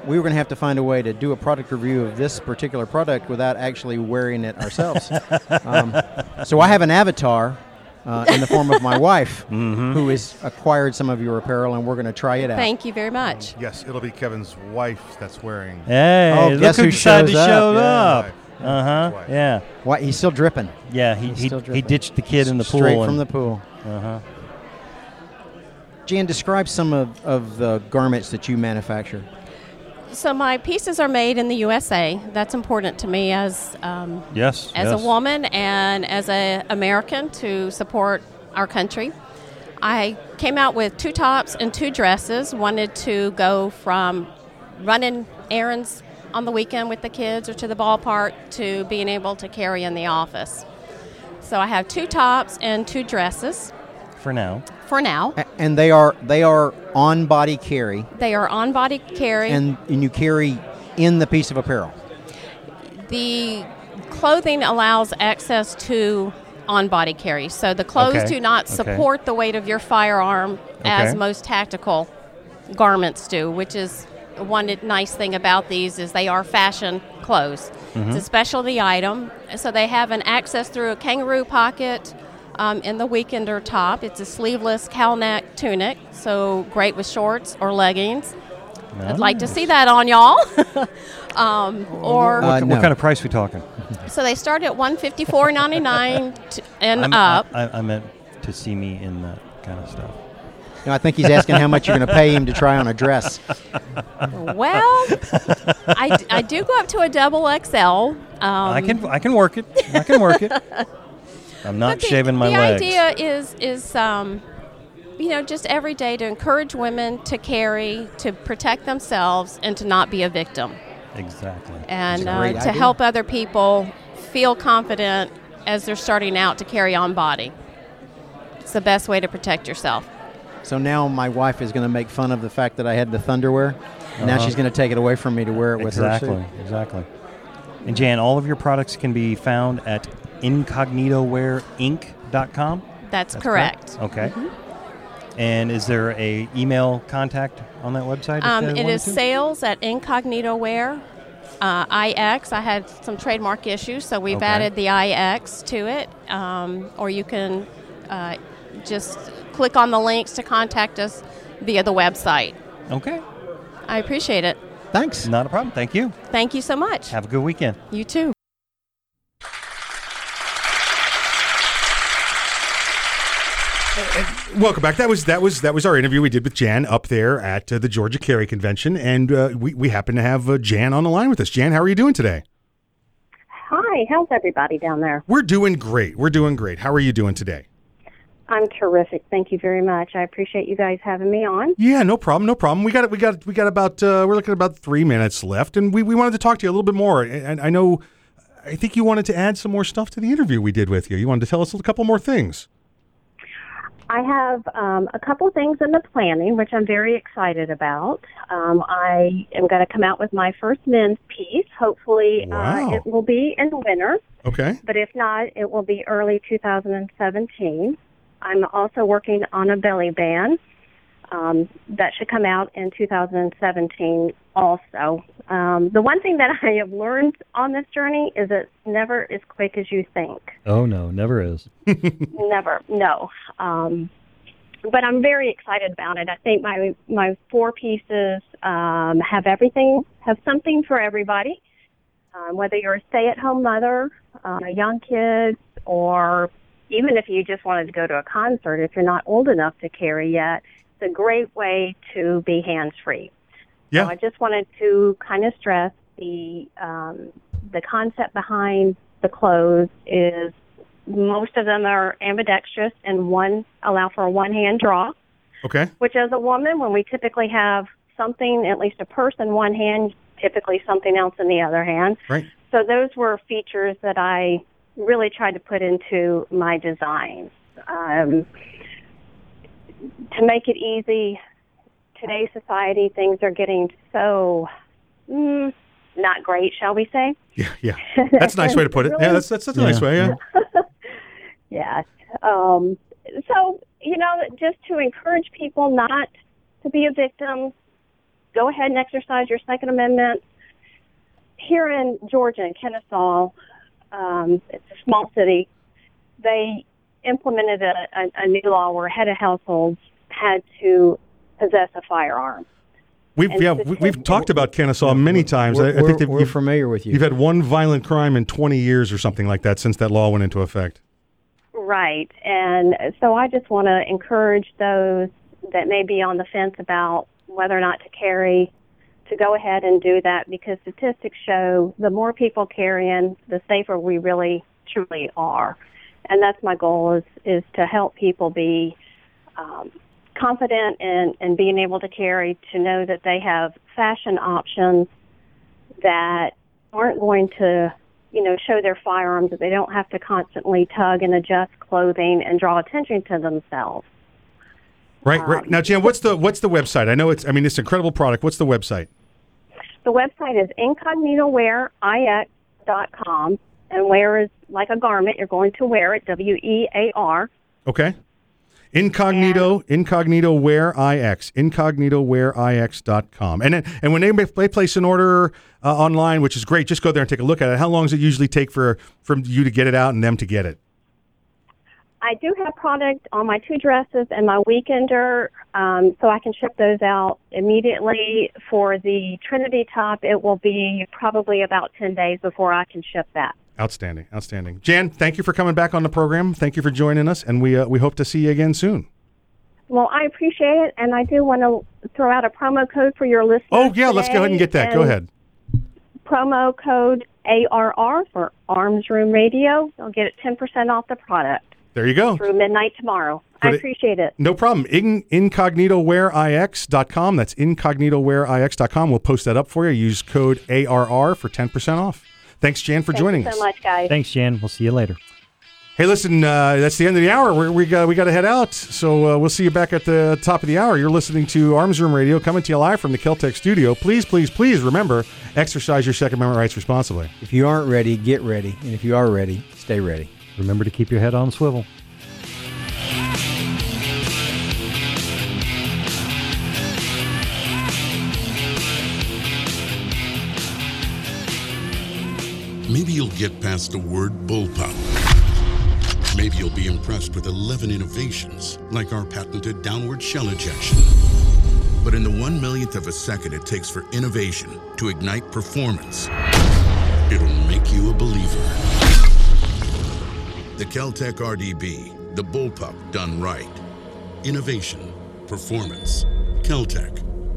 we were going to have to find a way to do a product review of this particular product without actually wearing it ourselves. um, so I have an avatar. Uh, in the form of my wife, who has acquired some of your apparel, and we're going to try it out. Thank you very much. Yes, it'll be Kevin's wife that's wearing. Hey, Oh, look guess who who decided to shows up. show Yeah. up. Yeah. Uh huh. Yeah. Why he's still dripping? Yeah. He he, still he ditched the kid in the pool. Straight from the pool. Uh huh. Jan, describe some of, of the garments that you manufacture. So my pieces are made in the USA. That's important to me as um, Yes. as yes. a woman and as a American to support our country. I came out with two tops and two dresses. Wanted to go from running errands on the weekend with the kids or to the ballpark to being able to carry in the office. So I have two tops and two dresses For now. For now. A- And they are they are on body carry, They are on body carry. and, and you carry in the piece of apparel. The clothing allows access to on body carry. So the clothes Okay, do not okay. support the weight of your firearm as Okay. most tactical garments do, which is one nice thing about these is they are fashion clothes. Mm-hmm. It's a specialty item. So they have an access through a kangaroo pocket um, in the weekender top. It's a sleeveless cowl neck tunic, so great with shorts or leggings. I'd like to see that on y'all. um, or Uh, What no. kind of price we talking? so they start at one fifty four ninety nine and I'm- up. I, I, I meant to see me in that kind of stuff. You know, I think he's asking how much you're going to pay him to try on a dress. well, I, d- I do go up to a double XL. Um, I can I can work it. I can work it. I'm not the, shaving my the legs. idea is is um, you know just every day to encourage women to carry, to protect themselves, and to not be a victim, Exactly. and uh, to idea. help other people feel confident as they're starting out to carry on body. It's the best way to protect yourself. So now my wife is going to make fun of the fact that I had the Thunderwear. And now Uh-huh. she's going to take it away from me to wear it with exactly. her. suit. Exactly. And Jan, all of your products can be found at incognitowearinc.com. That's, That's correct. Okay. And is there a email contact on that website? if Um, they it wanted is to? sales at Incognito Wear. Uh, IX, I had some trademark issues, so we've Okay. added the IX to it. Um, or you can uh, just click on the links to contact us via the website. Okay. I appreciate it. Thanks. Not a problem. Thank you. Thank you so much. Have a good weekend. You too. Welcome back. That was that was that was our interview we did with Jan up there at uh, the Georgia Carry Convention, and uh, we we happen to have uh, Jan on the line with us. Jan, how are you doing today? Hi, how's everybody down there? We're doing great. We're doing great. How are you doing today? I'm terrific. Thank you very much. I appreciate you guys having me on. Yeah, no problem, no problem. We got it. we got we got about uh, we're looking at about three minutes left, and we, we wanted to talk to you a little bit more. And I know, I think you wanted to add some more stuff to the interview we did with you. You wanted to tell us a couple more things. I have um, a couple things in the planning, which I'm very excited about. Um, I am going to come out with my first men's piece. Hopefully, Wow. uh, it will be in winter, Okay. but if not, it will be early 2017. I'm also working on a belly band um, that should come out in 2017 also. Um, the one thing that I have learned on this journey is it's never as quick as you think. Oh no, never is. Never, no. Um, but I'm very excited about it. I think my my four pieces um, have everything, have something for everybody. Um, whether you're a stay-at-home mother, a young kid, or even if you just wanted to go to a concert, if you're not old enough to carry yet, it's a great way to be hands-free. Yeah. So I just wanted to kind of stress the um, the concept behind the clothes is most of them are ambidextrous and one allow for a one hand draw, Okay. which as a woman, when we typically have something, at least a purse in one hand, typically something else in the other hand. Right. So those were features that I really tried to put into my designs. Um, to make it easy, today's society, things are getting so mm, not great, shall we say? Yeah, yeah. That's a nice way to put it. Yeah, that's that's, that's a nice way. Yeah. Yes. Um, so, you know, just to encourage people not to be a victim, go ahead and exercise your Second Amendment. Here in Georgia, in Kennesaw, um, it's a small city, they implemented a, a, a new law where head of households had to possess a firearm. We've And yeah we- we've talked about Kennesaw many times. we're- I, I think we're- that we're you've- familiar with you. You've had one violent crime in 20 years or something like that since that law went into effect. Right. And so I just want to encourage those that may be on the fence about whether or not to carry to go ahead and do that because statistics show the more people carrying, the safer we really truly are. And that's my goal is, is to help people be um, confident in, in being able to carry, to know that they have fashion options that aren't going to, you know, show their firearms, that they don't have to constantly tug and adjust clothing and draw attention to themselves. Right, right. Um, now, Jan, what's the what's the website? I know it's. I mean, it's an incredible product. What's the website? The website is incognitowearix.com, and wear is like a garment. You're going to wear it, W E A R. Okay. Incognito, incognito wear ix, incognito wear ix.com. And then, and when they, place an order uh, online, which is great, just go there and take a look at it. How long does it usually take for from you to get it out and them to get it? I do have product on my two dresses and my weekender, um, so I can ship those out immediately. For the Trinity top, it will be probably about 10 days before I can ship that. Outstanding, outstanding. Jan, thank you for coming back on the program. Thank you for joining us, and we uh, we hope to see you again soon. Well, I appreciate it, and I do want to throw out a promo code for your listeners. Oh yeah, let's go ahead and get that. Go ahead. Promo code ARR for Arms Room Radio. You'll get it 10% off the product There you go. through midnight tomorrow. I But appreciate it. No problem. In, incognitowearix.com. That's incognitowearix.com. We'll post that up for you. Use code ARR for 10% off. Thanks, Jan, for Thank joining you us. so much, guys. Thanks, Jan. We'll see you later. Hey, listen, uh, that's the end of the hour. We're, we got we got to head out, so uh, we'll see you back at the top of the hour. You're listening to Arms Room Radio, coming to you live from the Keltec studio. Please, please, please remember exercise your Second Amendment rights responsibly. If you aren't ready, get ready. And if you are ready, stay ready. Remember to keep your head on swivel. Maybe you'll get past the word bullpup. Maybe you'll be impressed with 11 innovations, like our patented downward shell ejection. But in the one millionth of a second it takes for innovation to ignite performance, it'll make you a believer. The Keltec RDB, the bullpup done right. Innovation, performance, Keltec.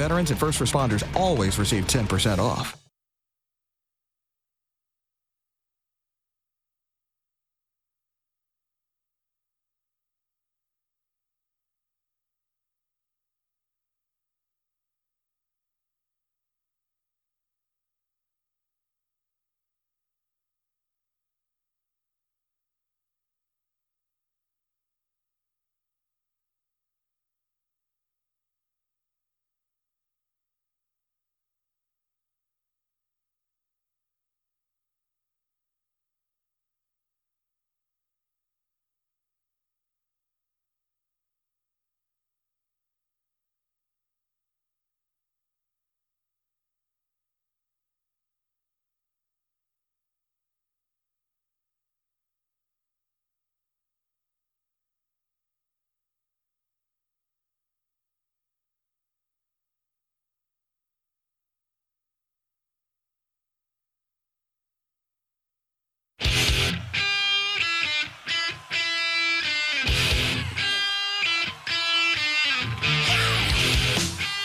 veterans and first responders always receive 10% off.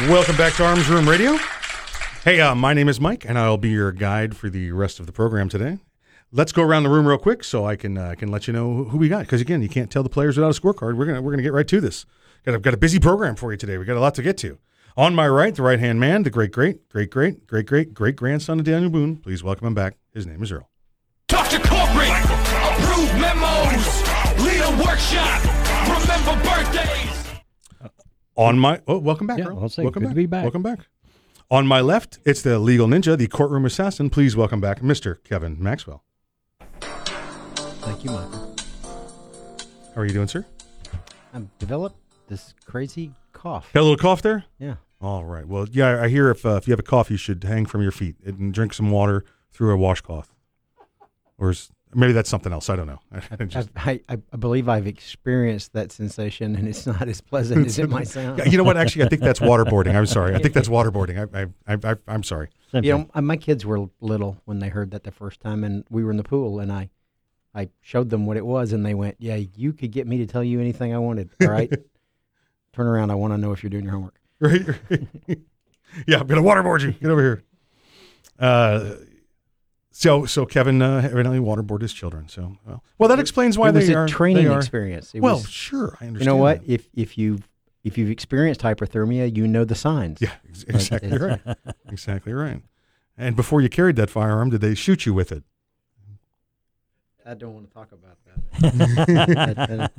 Welcome back to Arms Room Radio. Hey, uh, my name is Mike, and I'll be your guide for the rest of the program today. Let's go around the room real quick so I can uh, can let you know who we got. Because again, you can't tell the players without a scorecard. We're gonna we're gonna get right to this. Got a, got a busy program for you today. We got a lot to get to. On my right, the right hand man, the great great great great great great great grandson of Daniel Boone. Please welcome him back. His name is Earl. Corporate, approve memos, lead a workshop, remember birthdays. On my oh, welcome back, Yeah, Earl. Welcome good to be back. Welcome back. On my left, it's the legal ninja, the courtroom assassin. Please welcome back, Mr. Kevin Maxwell. Thank you, Michael. How are you doing, sir? I've developed this crazy cough. Got a little cough there? Yeah. All right. Well, yeah, I hear if uh, if you have a cough, you should hang from your feet and drink some water through a washcloth, or is, maybe that's something else. I don't know. I just- I, I, I believe I've experienced that sensation, and it's not as pleasant as it might sound. You know what? Actually, I think that's waterboarding. I'm sorry. I think that's waterboarding. I, I, I, I I'm sorry. You know, uh, my kids were little when they heard that the first time, and we were in the pool, and I, I showed them what it was, and they went, "Yeah, you could get me to tell you anything I wanted. All right, turn around. I want to know if you're doing your homework." Right. yeah, I'm gonna waterboard you. Get over here. Uh, so so Kevin uh, evidently waterboarded his children. So well, well that explains why it was they a are training they are- experience. It well, was- sure, I understand. You know what? that. If if you if you've experienced hyperthermia, you know the signs. Yeah, exactly it's- right. exactly right. And before you carried that firearm, did they shoot you with it? I don't want to talk about that.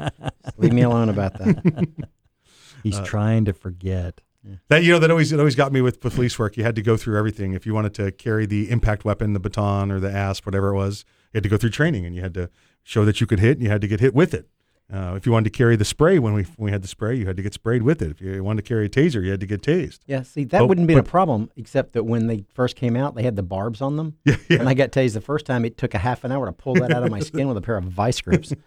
Leave me alone about that. He's Uh, trying to forget. That you know that always it always got me with, police work. You had to go through everything. If you wanted to carry the impact weapon, the baton or the asp, whatever it was, you had to go through training, and you had to show that you could hit, and you had to get hit with it. Uh, if you wanted to carry the spray when we when we had the spray, you had to get sprayed with it. If you wanted to carry a taser, you had to get tased. Yeah, see, that But- wouldn't be a problem, except that when they first came out, they had the barbs on them. Yeah, yeah. And I got tased the first time. It took a half an hour to pull that out of my skin with a pair of vice grips.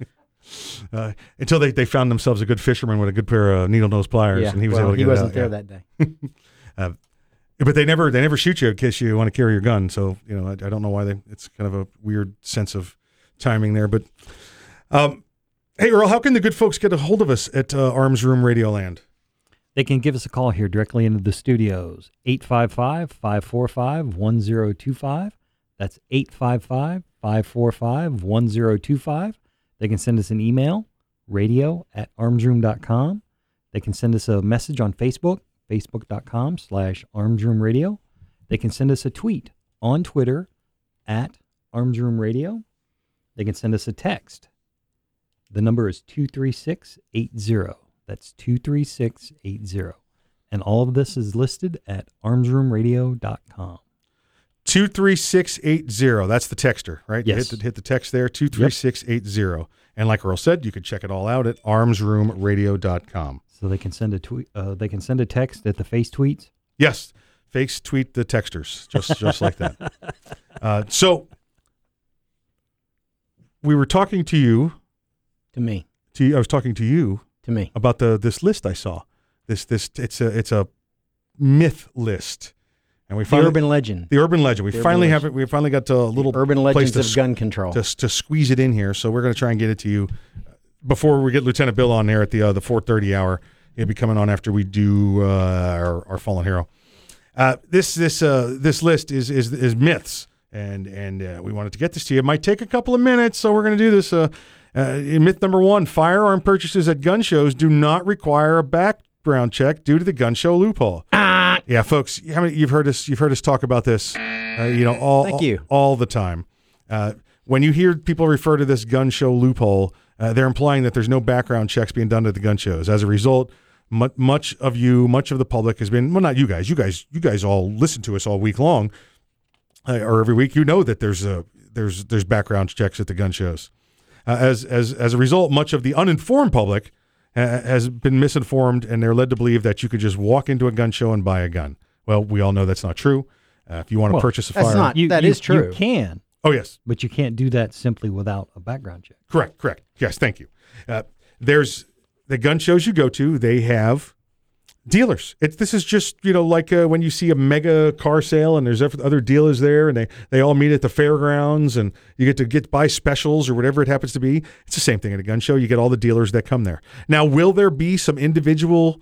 Uh, until they, they found themselves a good fisherman with a good pair of needle nose pliers, Yeah, and he was well, able to he get it He wasn't out, there yeah. that day. uh, but they never they never shoot you in case you want to carry your gun. So you know I, I don't know why they. It's kind of a weird sense of timing there. But um, hey Earl, how can the good folks get a hold of us at uh, Arms Room Radio Land? They can give us a call here directly into the studios. 855 545 1025. That's 855 545 1025. They can send us an email, radio at armsroom.com. They can send us a message on Facebook, facebook.com slash armsroomradio. They can send us a tweet on Twitter at armsroomradio. They can send us a text. The number is 23680. That's 23680. And all of this is listed at armsroomradio.com. Two three six eight zero. That's the texter, right? You Yes. Hit the, hit the text there. Two three six eight zero. And like Earl said, you can check it all out at armsroomradio.com. So they can send a tweet. Uh, they can send a text at the face tweets. Yes, fakes tweet the texters, just just like that. Uh, so we were talking to you, To me. to you, I was talking to you, To me. about the this list I saw. This this it's a it's a myth list, and we The urban legend. The urban legend. We The finally have legend. it. We finally got to a little urban place to of gun control. to, to squeeze it in here. So we're going to try and get it to you before we get Lieutenant Bill on there at the uh, the 4:30 hour. He'll be coming on after we do uh, our, our fallen hero. Uh, this this uh, this list is is is myths, and and uh, we wanted to get this to you. It might take a couple of minutes, so we're going to do this. Uh, uh, myth number one: Firearm purchases at gun shows do not require a background check due to the gun show loophole. Yeah, folks, how many, you've heard us you've heard us talk about this, uh, you know, all Thank all- you. all the time. Uh, when you hear people refer to this gun show loophole, uh, they're implying that there's no background checks being done at the gun shows. As a result, mu- much of you, much of the public has been well, not you guys. You guys, you guys all listen to us all week long, uh, or every week. You know that there's a there's there's background checks at the gun shows. Uh, as as as a result, much of the uninformed public has been misinformed, and they're led to believe that you could just walk into a gun show and buy a gun. Well, we all know that's not true. Uh, if you want to Well, purchase a that's firearm, not- You, That you- is true. You can, oh yes, but you can't do that simply without a background check. Correct, correct. Yes, thank you. Uh, there's the gun shows you go to, they have dealers. It, this is just, you know, like uh, when you see a mega car sale and there's other dealers there and they, they all meet at the fairgrounds and you get to get buy specials or whatever it happens to be. It's the same thing at a gun show. You get all the dealers that come there. Now, will there be some individual,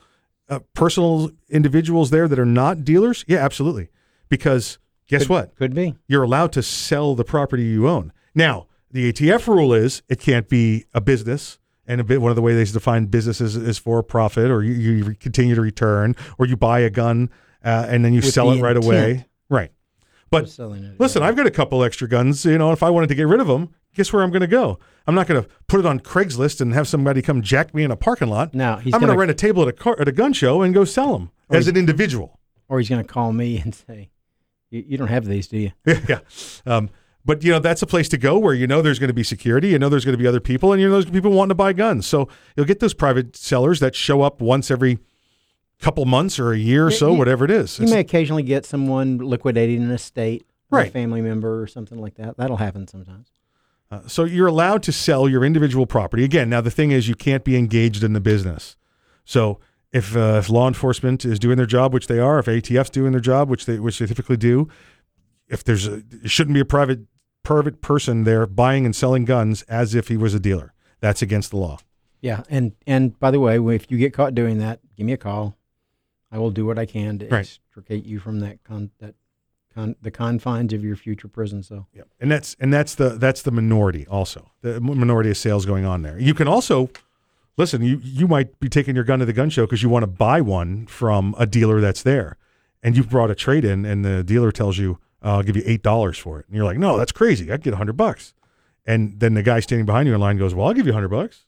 uh, personal individuals there that are not dealers? Yeah, absolutely. Because guess Could- what? Could be. you're allowed to sell the property you own. Now, the ATF rule is it can't be a business. And a bit one of the ways they define businesses is for profit, or you, you continue to return, or you buy a gun uh, and then you With sell the it right away. Right. But it, listen, I've got a couple extra guns. You know, if I wanted to get rid of them, guess where I'm going to go? I'm not going to put it on Craigslist and have somebody come jack me in a parking lot. No, he's I'm going to rent a table at a car at a gun show and go sell them as an individual. Or he's going to call me and say, you, you don't have these, do you? yeah. Um, but you know that's a place to go where you know there's going to be security, you know there's going to be other people, and you know there's people wanting to buy guns. So you'll get those private sellers that show up once every couple months or a year or so, you- whatever it is. You It's- may occasionally get someone liquidating an estate, Right. a family member or something like that. That'll happen sometimes. Uh, so you're allowed to sell your individual property. Again, now the thing is you can't be engaged in the business. So if, uh, if law enforcement is doing their job, which they are, if ATF's doing their job, which they which they typically do, if there's a, it shouldn't be a private private person there buying and selling guns as if he was a dealer. That's against the law. Yeah, and and by the way, if you get caught doing that, give me a call. I will do what I can to Right. extricate you from that con that con the confines of your future prison cell. Yeah, and that's and that's the that's the minority also. The minority of sales going on there. You can also listen. You you might be taking your gun to the gun show because you want to buy one from a dealer that's there, and you've brought a trade in, and the dealer tells you, "I'll give you eight dollars for it," and you're like, "No, that's crazy. I'd get a hundred bucks." And then the guy standing behind you in line goes, "Well, I'll give you a hundred bucks."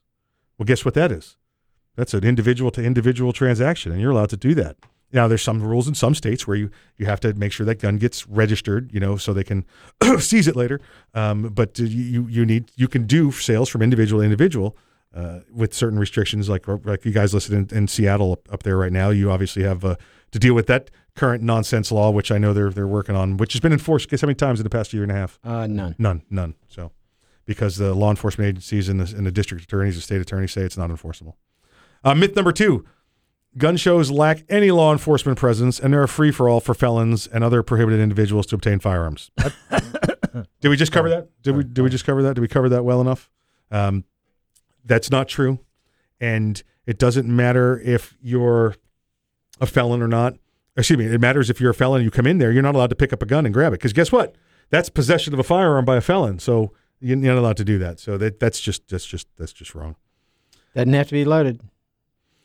Well, guess what that is? That's an individual to individual transaction, and you're allowed to do that. Now, there's some rules in some states where you, you have to make sure that gun gets registered, you know, so they can seize it later. Um, but you- you you need you can do sales from individual to individual uh, with certain restrictions, like like you guys listed in, in Seattle up, up there right now. You obviously have uh, to deal with that current nonsense law, which I know they're they're working on, which has been enforced. Guess how many times in the past year and a half? Uh, none. None, none. So, because the law enforcement agencies and the, and the district attorneys, the state attorneys say it's not enforceable. Uh, myth number two gun shows lack any law enforcement presence and they're a free for all for felons and other prohibited individuals to obtain firearms. did we just cover that? Did we, did we just cover that? Did we cover that well enough? Um, that's not true. And it doesn't matter if you're a felon or not. Excuse me. It matters if you're a felon. You come in there, you're not allowed to pick up a gun and grab it because guess what? That's possession of a firearm by a felon. So you're not allowed to do that. So that that's just that's just that's just wrong. Doesn't have to be loaded.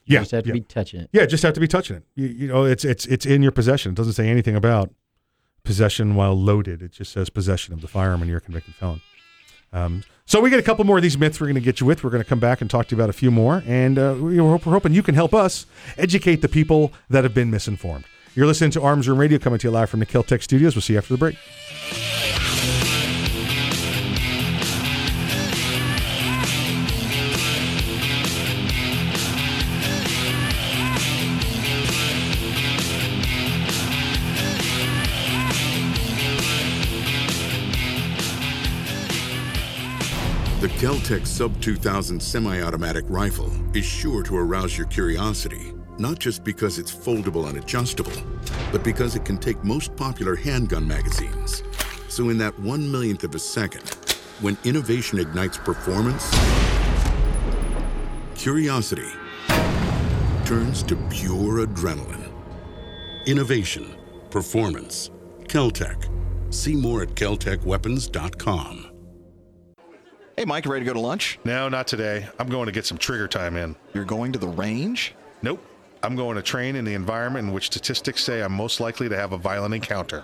You Yeah, just have to yeah. be touching it. Yeah, just have to be touching it. You, you know, it's it's it's in your possession. It doesn't say anything about possession while loaded. It just says possession of the firearm and you're a convicted felon. Um, so we get a couple more of these myths we're going to get you with. We're going to come back and talk to you about a few more, and uh, we- we're, we're hoping you can help us educate the people that have been misinformed. You're listening to Arms Room Radio coming to you live from the Keltec Studios. We'll see you after the break. The Keltec Sub 2000 semi automatic rifle is sure to arouse your curiosity, not just because it's foldable and adjustable, but because it can take most popular handgun magazines. So, in that one millionth of a second, when innovation ignites performance, curiosity turns to pure adrenaline. Innovation, performance, Keltec. See more at keltecweapons.com. Hey, Mike, ready to go to lunch? No, not today. I'm going to get some trigger time in. You're going to the range? Nope. I'm going to train in the environment in which statistics say I'm most likely to have a violent encounter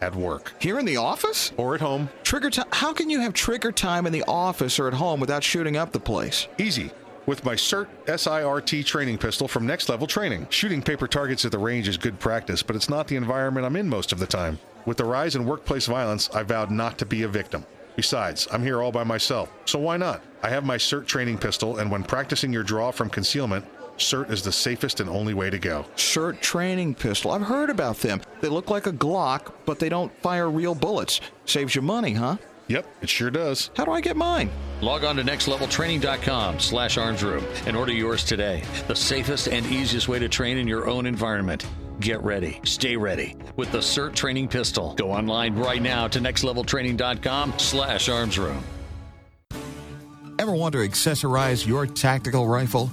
at work. Here in the office? Or at home. Trigger time? How can you have trigger time in the office or at home without shooting up the place? Easy. With my CERT SIRT training pistol from Next Level Training. Shooting paper targets at the range is good practice, but it's not the environment I'm in most of the time. With the rise in workplace violence, I vowed not to be a victim. Besides, I'm here all by myself, so why not? I have my SIRT training pistol, and when practicing your draw from concealment, SIRT is the safest and only way to go. SIRT training pistol. I've heard about them. They look like a Glock, but they don't fire real bullets. Saves you money, huh? Yep, it sure does. How do I get mine? Log on to nextleveltraining.com slash armsroom and order yours today. The safest and easiest way to train in your own environment. Get ready. Stay ready with the SIRT training pistol. Go online right now to nextleveltraining.com slash armsroom. Ever want to accessorize your tactical rifle?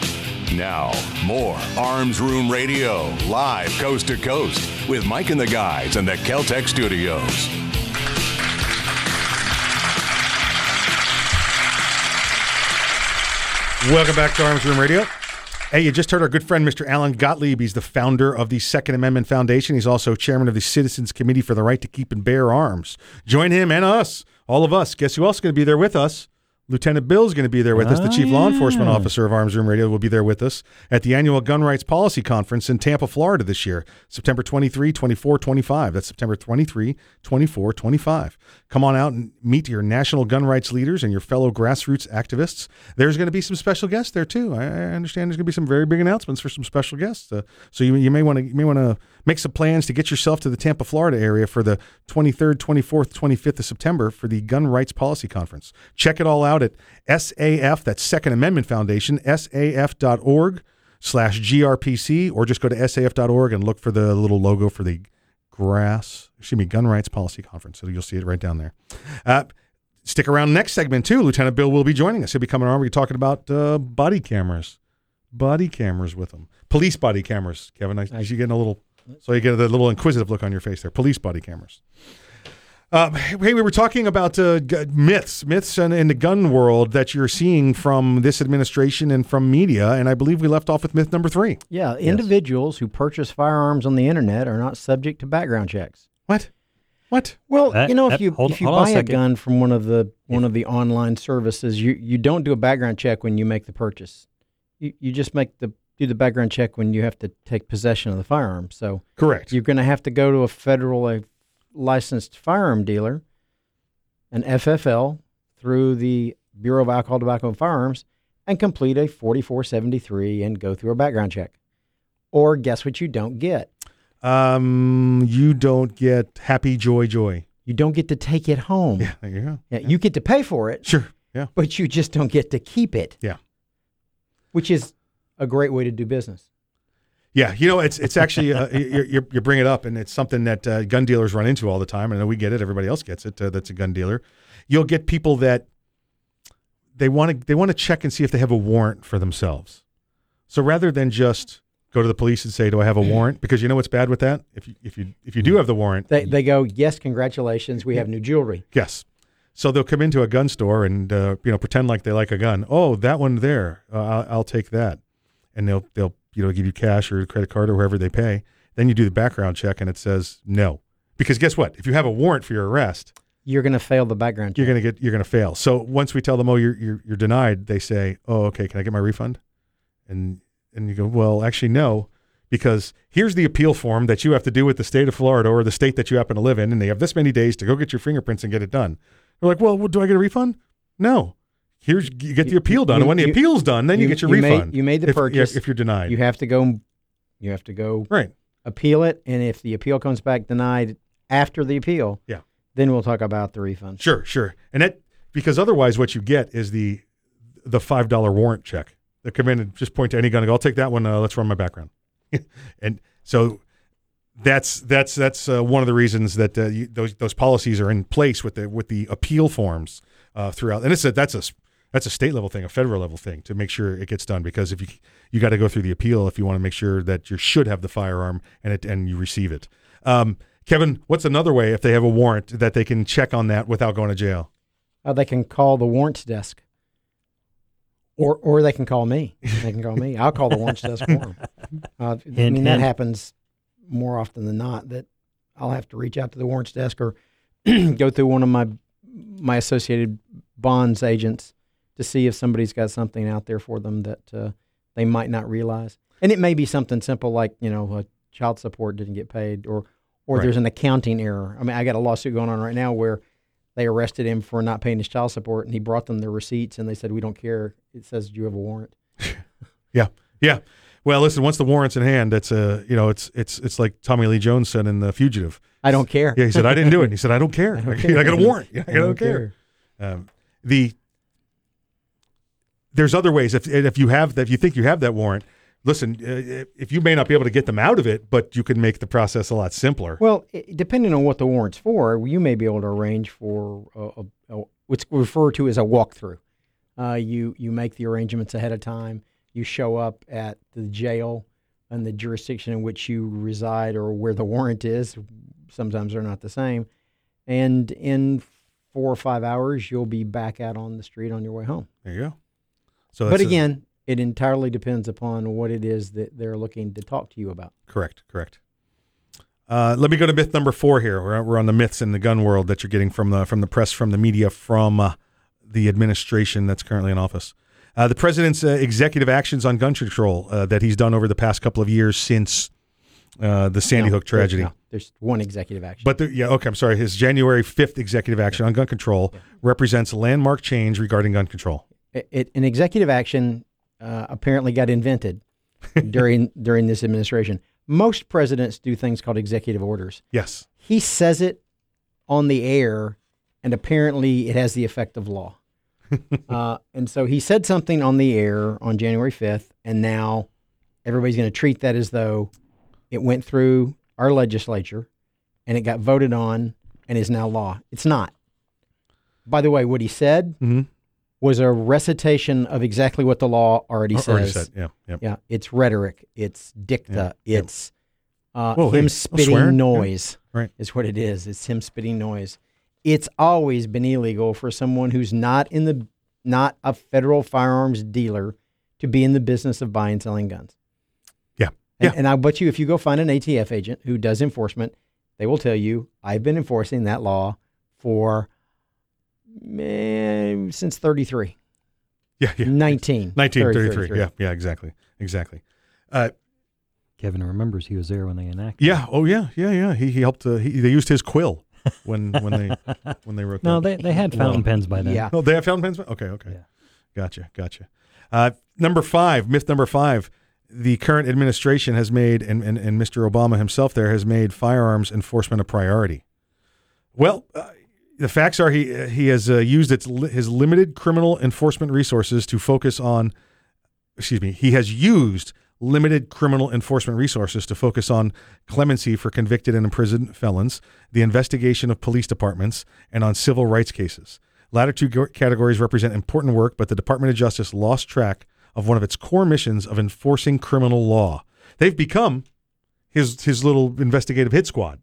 Now, more Arms Room Radio, live coast to coast, with Mike and the guys in the Keltec studios. Welcome back to Arms Room Radio. Hey, you just heard our good friend, Mr. Alan Gottlieb. He's the founder of the Second Amendment Foundation. He's also chairman of the Citizens Committee for the Right to Keep and Bear Arms. Join him and us, all of us. Guess who else is going to be there with us? Lieutenant Bill's going to be there with us. The Oh, chief law enforcement officer of Arms Room Radio will be there with us at the annual Gun Rights Policy Conference in Tampa, Florida this year, September 23, 24, 25. That's September 23, 24, 25. Come on out and meet your national gun rights leaders and your fellow grassroots activists. There's going to be some special guests there too. I, I understand there's going to be some very big announcements for some special guests. Uh, so you, you may want to you may want to make some plans to get yourself to the Tampa, Florida area for the 23rd, 24th, 25th of September for the Gun Rights Policy Conference. Check it all out at SAF, that's Second Amendment Foundation, SAF.org slash GRPC, or just go to SAF.org and look for the little logo for the grass, excuse me, Gun Rights Policy Conference. So you'll see it right down there. Uh, stick around next segment too. Lieutenant Bill will be joining us. He'll be coming on. We'll be talking about uh, body cameras, body cameras with him, police body cameras. Kevin, I, I you getting a little, so you get the little inquisitive look on your face there. Police body cameras. Um, hey, we were talking about uh, g- myths, myths in, in the gun world that you're seeing from this administration and from media, and I believe we left off with myth number three. Yeah, individuals who purchase firearms on the internet are not subject to background checks. What? What? Well, That- you know, if you hold- if you hold on a buy a, gun from one of the one of the online services, you you don't do a background check when you make the purchase. You you just make the do the background check when you have to take possession of the firearm. So Correct. you're going to have to go to a federal uh, licensed firearm dealer, an FFL, through the Bureau of Alcohol, Tobacco, and Firearms, and complete a 4473 and go through a background check. Or guess what you don't get? Um, you don't get happy joy joy. You don't get to take it home. Yeah, there you go. Yeah, you get to pay for it. Sure. Yeah. But you just don't get to keep it. Yeah. Which is a great way to do business. Yeah, you know, it's it's actually uh, you you you bring it up, and it's something that uh, gun dealers run into all the time. I know we get it; everybody else gets it. Uh, that's a gun dealer. You'll get people that they want to they want to check and see if they have a warrant for themselves. So rather than just go to the police and say, "Do I have a warrant?" Because you know what's bad with that. If you if you if you do have the warrant, They, they go, yes, congratulations, we have new jewelry. Yes. So they'll come into a gun store and uh, you know pretend like they like a gun. Oh, that one there, uh, I'll, I'll take that, and they'll they'll you know give you cash or credit card or wherever they pay. Then you do the background check and it says no, because guess what? If you have a warrant for your arrest, You're going to fail the background check. you're gonna get you're gonna fail. So once we tell them, oh, you're you're, you're denied, they say, oh, okay, can I get my refund? And and you go, well, actually, no, because here's the appeal form that you have to do with the state of Florida or the state that you happen to live in, and they have this many days to go get your fingerprints and get it done. They're like, well, do I get a refund? No. Here's you get the appeal done, You- and when the you- appeal's done, then you, get your made- refund. you made the if, purchase. if you're denied. You have to go. You have to go. Right. Appeal it, and if the appeal comes back denied after the appeal, Yeah. then we'll talk about the refund. Sure, sure. And that because otherwise what you get is the the five dollar warrant check. They come in and just point to any gun and go, I'll take that one, uh, let's run my background. and so that's that's that's uh, one of the reasons that uh, you, those those policies are in place with the with the appeal forms uh, throughout. And it's a that's a that's a state level thing, a federal level thing to make sure it gets done because if you you got to go through the appeal if you want to make sure that you should have the firearm and it and you receive it. Um, Kevin, what's another way if they have a warrant that they can check on that without going to jail? Uh, they can call the warrants desk, or or they can call me. They can call me. I'll call the warrants desk for them. Uh, I Hint, mean, that happens more often than not. That I'll have to reach out to the warrants desk or go through one of my my associated bonds agents to see if somebody's got something out there for them that uh, they might not realize. And it may be something simple like you know uh, child support didn't get paid, or or Right. there's an accounting error. I mean, I got a lawsuit going on right now where they arrested him for not paying his child support, and he brought them their receipts, and they said, "We don't care. It says you have a warrant." Yeah, yeah. Well, listen, once the warrant's in hand, it's a you know it's it's it's like Tommy Lee Jones said in The Fugitive. I don't care. Yeah, he said I didn't do it. And he said I don't care. I, don't care. got a warrant. I, I don't, don't care. Um, the there's other ways if if you have if you think you have that warrant. Listen, uh, if you may not be able to get them out of it, but you can make the process a lot simpler. Well, depending on what the warrant's for, you may be able to arrange for a, a, a, what's referred to as a walkthrough. Uh, you you make the arrangements ahead of time. You show up at the jail and the jurisdiction in which you reside or where the warrant is. Sometimes they're not the same. And in four or five hours, you'll be back out on the street on your way home. There you go. So, but that's a- again, it entirely depends upon what it is that they're looking to talk to you about. Correct, correct. Uh, let me go to myth number four here. We're, we're on the myths in the gun world that you're getting from the from the press, from the media, from uh, the administration that's currently in office. Uh, the president's uh, executive actions on gun control uh, that he's done over the past couple of years since uh, the Sandy No, Hook there's- tragedy. no, There's one executive action. But the, yeah, okay, I'm sorry. His January 5th executive action on gun control represents landmark change regarding gun control. It, it, an executive action uh, apparently got invented during during this administration. Most presidents do things called executive orders. Yes. He says it on the air, and apparently it has the effect of law. uh, and so he said something on the air on January 5th, and now everybody's going to treat that as though it went through our legislature and it got voted on and is now law. It's not. By the way, what he said Mhm. Was a recitation of exactly what the law already says. already said, yeah, yep. yeah. It's rhetoric. It's dicta. Yeah, yep. It's uh, Whoa, him no spitting swearing. Yeah, noise. right. Is what it is. It's him spitting noise. It's always been illegal for someone who's not in the not a federal firearms dealer to be in the business of buying and selling guns. Yeah. And, and I bet you, if you go find an ATF agent who does enforcement, they will tell you, I've been enforcing that law for eh, since 33. Yeah, yeah. 19. 1933. Yeah, yeah, exactly. Exactly. Uh, Kevin remembers he was there when they enacted. yeah. Oh, yeah. Yeah, yeah. He, he helped. Uh, he, they used his quill when when they when they wrote. No, that. they- they had fountain pens by then. Yeah. Oh, they have fountain pens. Okay, okay. Gotcha, gotcha. Uh, number five, myth number five. The current administration has made, and, and, and Mr. Obama himself there has made firearms enforcement a priority. Well, uh, the facts are he he has uh, used its his limited criminal enforcement resources to focus on. Excuse me. He has used limited criminal enforcement resources to focus on clemency for convicted and imprisoned felons, the investigation of police departments, and on civil rights cases. Latter two go- categories represent important work, but the Department of Justice lost track of one of its core missions of enforcing criminal law. They've become his his little investigative hit squad.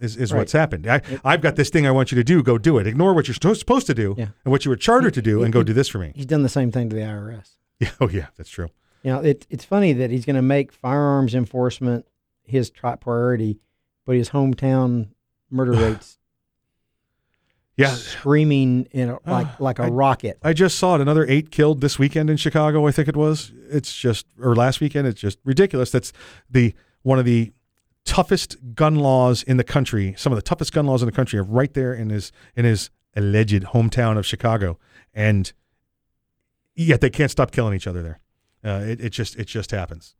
Is, is Right. what's happened. I, I've got this thing I want you to do. Go do it. Ignore what you're supposed to do Yeah. and what you were chartered to do, and go do this for me. He's done the same thing to the IRS. Yeah. Oh, yeah. That's true. You know, it, it's funny that he's going to make firearms enforcement his top priority, but his hometown murder rates Yeah. screaming in a, like Uh, like a I- rocket. I just saw it. Another eight killed this weekend in Chicago. I think it was. It's just or last weekend. It's just ridiculous. That's the one of the toughest gun laws in the country. Some of the toughest gun laws in the country are right there in his in his alleged hometown of Chicago, and yet they can't stop killing each other there. Uh, it, it just it just happens.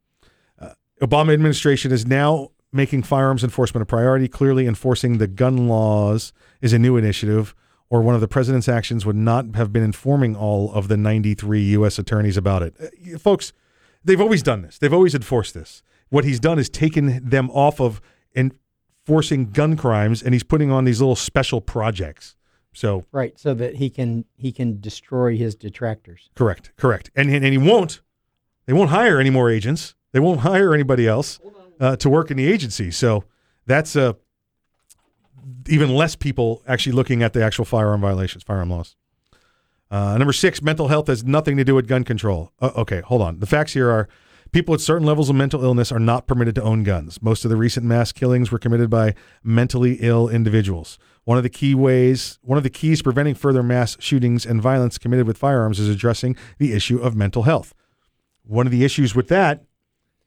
Uh, Obama administration is now making firearms enforcement a priority. Clearly, enforcing the gun laws is a new initiative, or one of the president's actions would not have been informing all of the 93 U.S. attorneys about it. Uh, folks, they've always done this. They've always enforced this. What he's done is taken them off of enforcing gun crimes, and he's putting on these little special projects. So right, so that he can he can destroy his detractors. Correct, correct. And, and and he won't. They won't hire any more agents. They won't hire anybody else uh, to work in the agency. So that's uh, even less people actually looking at the actual firearm violations, firearm laws. Uh, number six, mental health has nothing to do with gun control. Uh, okay, hold on. The facts here are people with certain levels of mental illness are not permitted to own guns. Most of the recent mass killings were committed by mentally ill individuals. One of the key ways, one of the keys preventing further mass shootings and violence committed with firearms is addressing the issue of mental health. One of the issues with that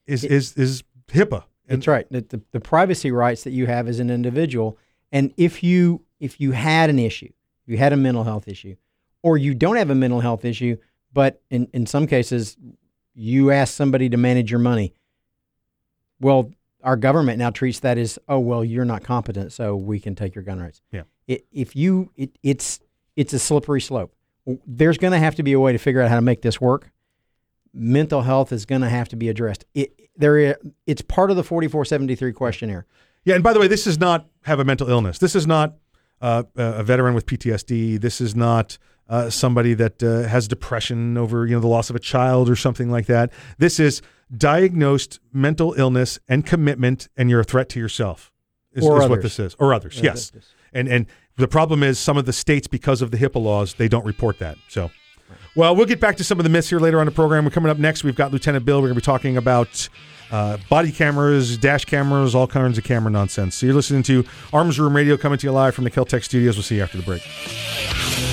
is is is HIPAA. That's right. The, the, privacy rights that you have as an individual, and if you if you had an issue, you had a mental health issue, or you don't have a mental health issue, but in, in some cases you ask somebody to manage your money. Well, our government now treats that as, oh well, you're not competent, so we can take your gun rights. Yeah. It, if you, it, it's it's a slippery slope. There's going to have to be a way to figure out how to make this work. Mental health is going to have to be addressed. It there, it's part of the 4473 questionnaire. Yeah, and by the way, this is not have a mental illness. This is not uh, a veteran with PTSD. This is not uh, somebody that uh, has depression over you know the loss of a child or something like that. This is diagnosed mental illness and commitment, and you're a threat to yourself. Is, Or is what this is, or others. Or yes, others. and and the problem is some of the states because of the HIPAA laws they don't report that. So. Well, we'll get back to some of the myths here later on the program. We're coming up next. We've got Lieutenant Bill. We're going to be talking about uh, body cameras, dash cameras, all kinds of camera nonsense. So you're listening to Arms Room Radio coming to you live from the Keltec studios. We'll see you after the break.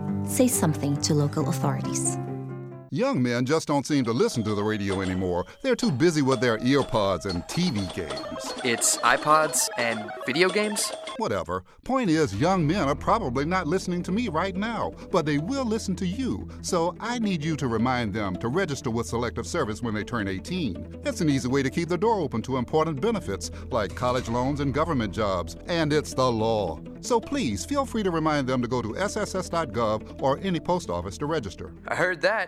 say something to local authorities. Young men just don't seem to listen to the radio anymore. They're too busy with their earpods and TV games. It's iPods and video games? Whatever. Point is, young men are probably not listening to me right now, but they will listen to you. So I need you to remind them to register with Selective Service when they turn 18. It's an easy way to keep the door open to important benefits like college loans and government jobs, and it's the law. So please feel free to remind them to go to sss.gov or any post office to register. I heard that.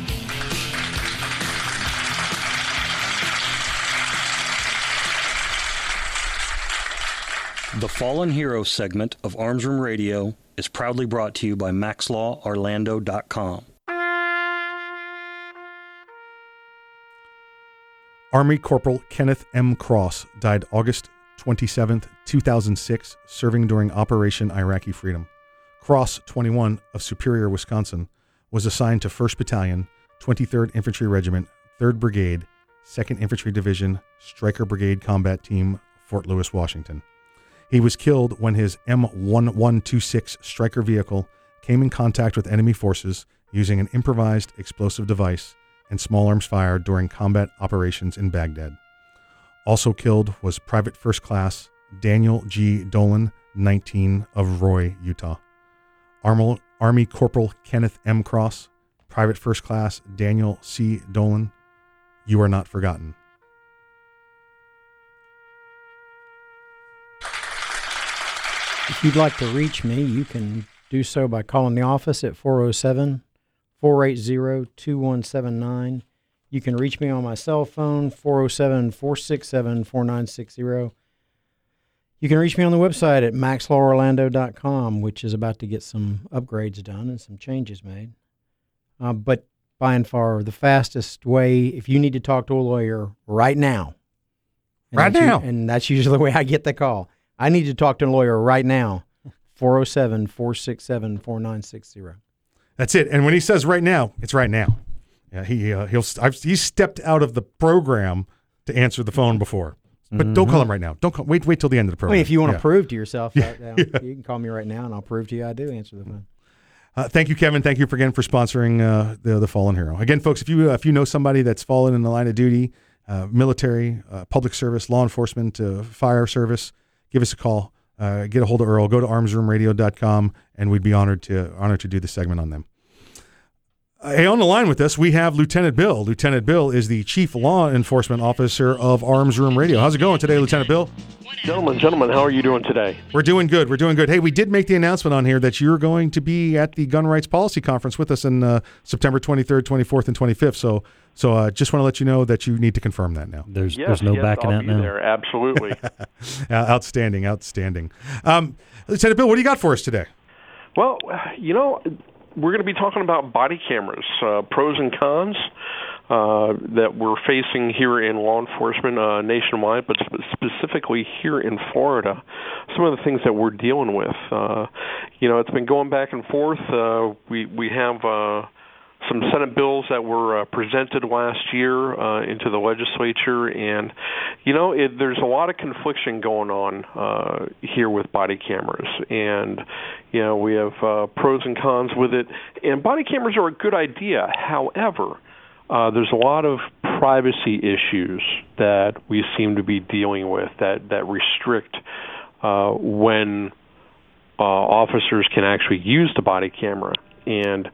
The Fallen Hero segment of Arms Room Radio is proudly brought to you by MaxLawOrlando.com. Army Corporal Kenneth M. Cross died August 27, 2006, serving during Operation Iraqi Freedom. Cross, 21, of Superior, Wisconsin, was assigned to 1st Battalion, 23rd Infantry Regiment, 3rd Brigade, 2nd Infantry Division, Stryker Brigade Combat Team, Fort Lewis, Washington. He was killed when his M1126 Stryker vehicle came in contact with enemy forces using an improvised explosive device and small arms fire during combat operations in Baghdad. Also killed was Private First Class Daniel G. Dolan, 19, of Roy, Utah. Army, Corporal Kenneth M. Cross, Private First Class Daniel C. Dolan, you are not forgotten. If you'd like to reach me, you can do so by calling the office at 407 480 2179. You can reach me on my cell phone, 407 467 4960. You can reach me on the website at maxlaworlando.com, which is about to get some upgrades done and some changes made. Uh, but by and far, the fastest way, if you need to talk to a lawyer right now, Right now. and that's usually the way I get the call. I need to talk to a lawyer right now, 407 467 4960. That's it. And when he says right now, it's right now. Yeah, he uh, he'll I've, he's stepped out of the program to answer the phone before, but don't call him right now. Don't call, wait wait till the end of the I program. mean, if you want to Yeah. prove to yourself Yeah. that, uh, Yeah. you can call me right now and I'll prove to you I do answer the phone. Uh, thank you, Kevin. Thank you for, again for sponsoring uh, the the Fallen Hero. Again, folks, if you uh, if you know somebody that's fallen in the line of duty, uh, military, uh, public service, law enforcement, uh, fire service, give us a call. Uh, get a hold of Earl. Go to armsroomradio.com, and we'd be honored to honored to do the segment on them. Hey, on the line with us, we have Lieutenant Bill. Lieutenant Bill is the Chief Law Enforcement Officer of Arms Room Radio. How's it going today, Lieutenant Bill? Gentlemen, gentlemen, how are you doing today? We're doing good. We're doing good. Hey, we did make the announcement on here that you're going to be at the Gun Rights Policy Conference with us in uh, September 23rd, 24th, and 25th. So, so uh, just want to let you know that you need to confirm that now. There's yes, yes, I'll be there. Absolutely. Uh, outstanding, outstanding. Um, Lieutenant Bill, what do you got for us today? well, you know, we're going to be talking about body cameras, uh, pros and cons uh, that we're facing here in law enforcement uh, nationwide, but sp- specifically here in Florida. Some of the things that we're dealing with. Uh, you know, it's been going back and forth. Uh, we we have. Some Senate bills that were uh, presented last year uh, into the legislature, and you know, it, there's a lot of confliction going on uh, here with body cameras, and you know, we have uh, pros and cons with it. And body cameras are a good idea. However, uh, there's a lot of privacy issues that we seem to be dealing with that that restrict uh, when uh, officers can actually use the body camera and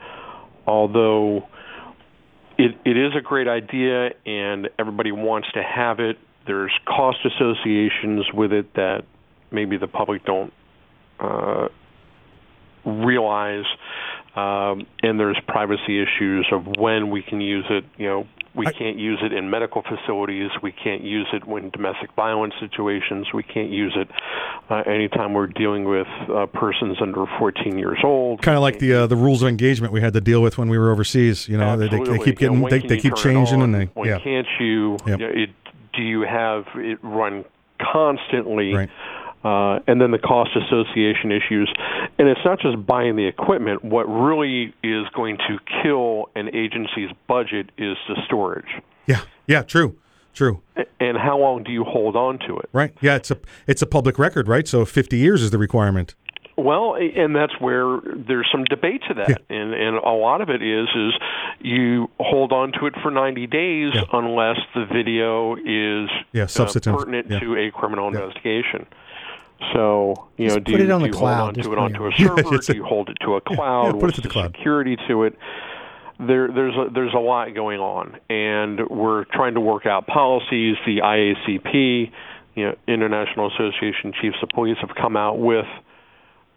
although it, it is a great idea and everybody wants to have it, there's cost associations with it that maybe the public don't uh, realize, um, and there's privacy issues of when we can use it. You know, we can't use it in medical facilities. We can't use it when domestic violence situations. We can't use it uh, anytime we're dealing with uh, persons under 14 years old. Kind of like the uh, the rules of engagement we had to deal with when we were overseas. You know, they, they, keep You know, getting they, they keep changing, and they when yeah. can't you? Yep. you know, it, do you have it run constantly? Right. Uh, and then the cost association issues, and it's not just buying the equipment. What really is going to kill an agency's budget is the storage. Yeah, yeah, true, true. And how long do you hold on to it? Right. Yeah, it's a it's a public record, right? So 50 years is the requirement. Well, and that's where there's some debate to that, and and a lot of it is is you hold on to it for 90 days unless the video is Yeah, uh, pertinent Yeah. to a criminal investigation. So you Just know, do put you, it on do the you cloud, hold on to it put it onto a server? Do you hold it to a yeah, cloud? put it What's to the cloud. security to it? There, there's a, there's a lot going on, and we're trying to work out policies. The IACP, you know, International Association of Chiefs of Police, have come out with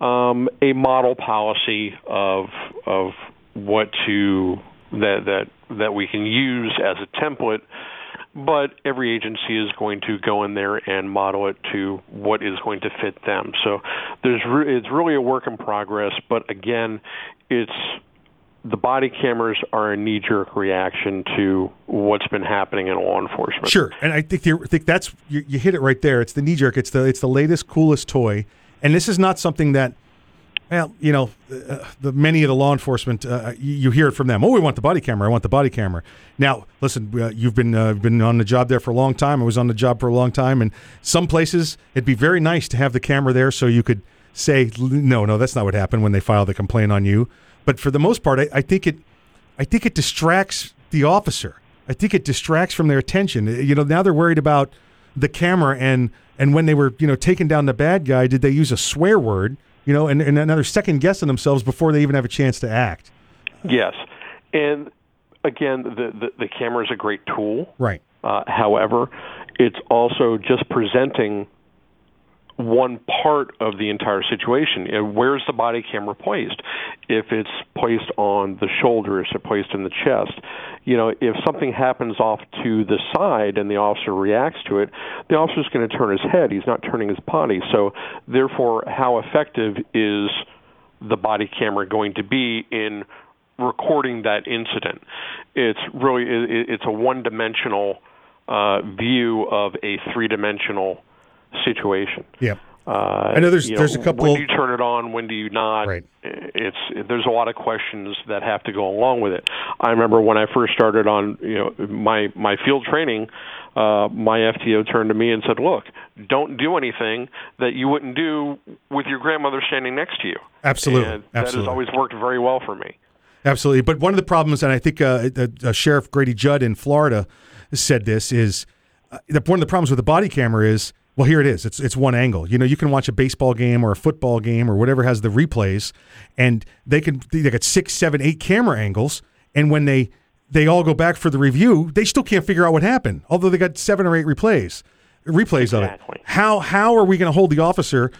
um, a model policy of of what to that that that we can use as a template. But every agency is going to go in there and model it to what is going to fit them. So there's re- it's really a work in progress. But again, it's the body cameras are a knee-jerk reaction to what's been happening in law enforcement. Sure, and I think you think that's you, you hit it right there. It's the knee jerk. It's the it's the latest coolest toy, and this is not something that, well, you know, uh, the many of the law enforcement uh, you, you hear it from them. Oh, we want the body camera. I want the body camera. Now, listen, uh, you've been uh, been on the job there for a long time. I was on the job for a long time, and some places it'd be very nice to have the camera there so you could say, no, no, that's not what happened when they file the complaint on you. But for the most part, I, I think it, I think it distracts the officer. I think it distracts from their attention. Uh, You know, now they're worried about the camera and and when they were you know taking down the bad guy, did they use a swear word? You know, and, and another second guessing themselves before they even have a chance to act. Yes, and again, the the, the camera is a great tool. Right. Uh, however, it's also just presenting one part of the entire situation. And where's the body camera placed? If it's placed on the shoulder, is it placed in the chest? You know, if something happens off to the side and the officer reacts to it, the officer's going to turn his head. He's not turning his body. So, therefore, how effective is the body camera going to be in recording that incident? It's really it's a one-dimensional uh, view of a three-dimensional situation. Yeah. Uh, I know there's you there's a couple. When do you turn it on? When do you not? Right. It's there's a lot of questions that have to go along with it. I remember when I first started on you know my my field training. Uh, my FTO turned to me and said, "Look, don't do anything that you wouldn't do with your grandmother standing next to you." Absolutely, And that absolutely. has always worked very well for me. Absolutely. But one of the problems, and I think uh, uh, uh, Sheriff Grady Judd in Florida said this, is uh, one of the problems with the body camera is, well, here it is. It's it's one angle. You know, you can watch a baseball game or a football game or whatever has the replays, and they can they got six, seven, eight camera angles, and when they they all go back for the review, they still can't figure out what happened, although they got seven or eight replays replays of it. How how are we going to hold the officer?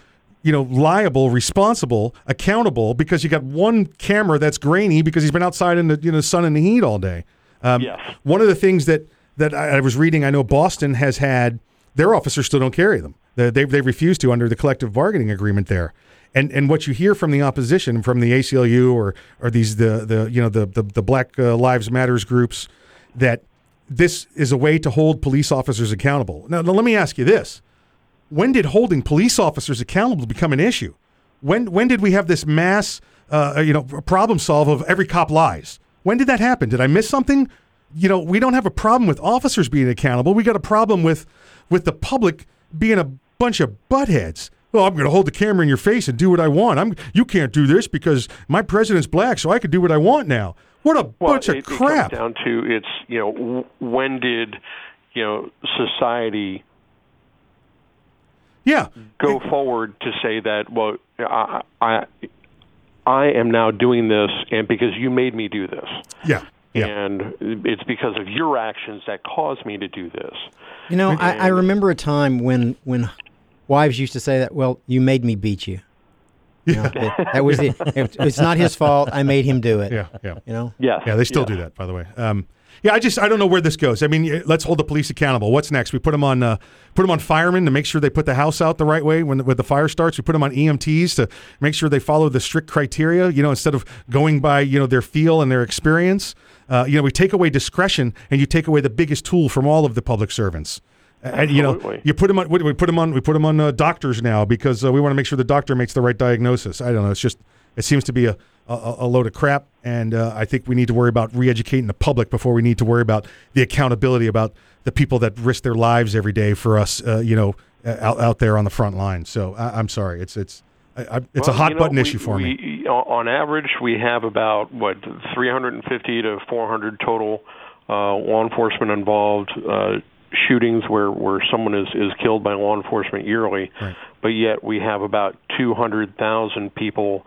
you know, liable, responsible, accountable because you got one camera that's grainy because he's been outside in the you know sun and the heat all day. Um, Yes. One of the things that that I, I was reading, I know Boston has had their officers still don't carry them. They they refuse to under the collective bargaining agreement there. And and what you hear from the opposition, from the ACLU or or these the the you know the the, the Black uh, Lives Matters groups, that this is a way to hold police officers accountable. Now, now let me ask you this when did holding police officers accountable become an issue? When when did we have this mass uh, you know problem solve of every cop lies? When did that happen? Did I miss something? You know, we don't have a problem with officers being accountable. We got a problem with with the public being a bunch of buttheads. Well, I'm going to hold the camera in your face and do what I want. I'm you can't do this because my president's black, so I can do what I want now. What a Well, bunch it, of crap! It comes down to it's you know when did you know society yeah go forward to say that well I I I am now doing this and because you made me do this Yeah. Yeah. and it's because of your actions that caused me to do this. You know, I, I remember a time when when wives used to say that. Well, you made me beat you. You know, it- that was the. It, it's not his fault. I made him do it. Yeah, yeah. You know. Yeah, yeah. they still do that, by the way. Um, yeah, I just I don't know where this goes. I mean, let's hold the police accountable. What's next? We put them on uh, put them on firemen to make sure they put the house out the right way when the, when the fire starts. We put them on EMTs to make sure they follow the strict criteria. You know, instead of going by you know their feel and their experience. Uh, you know, we take away discretion and you take away the biggest tool from all of the public servants. And you know, Absolutely. you put them on. We put them on. We put them on uh, doctors now because uh, we want to make sure the doctor makes the right diagnosis. I don't know. It's just it seems to be a a, a load of crap, and uh, I think we need to worry about re-educating the public before we need to worry about the accountability about the people that risk their lives every day for us. Uh, you know, out out there on the front line. So I, I'm sorry. It's it's I, I, it's a hot you know, button we- issue for me. On average, we have about what 350 to 400 total uh, law enforcement involved uh, shootings where where someone is is killed by law enforcement yearly. But yet we have about 200,000 people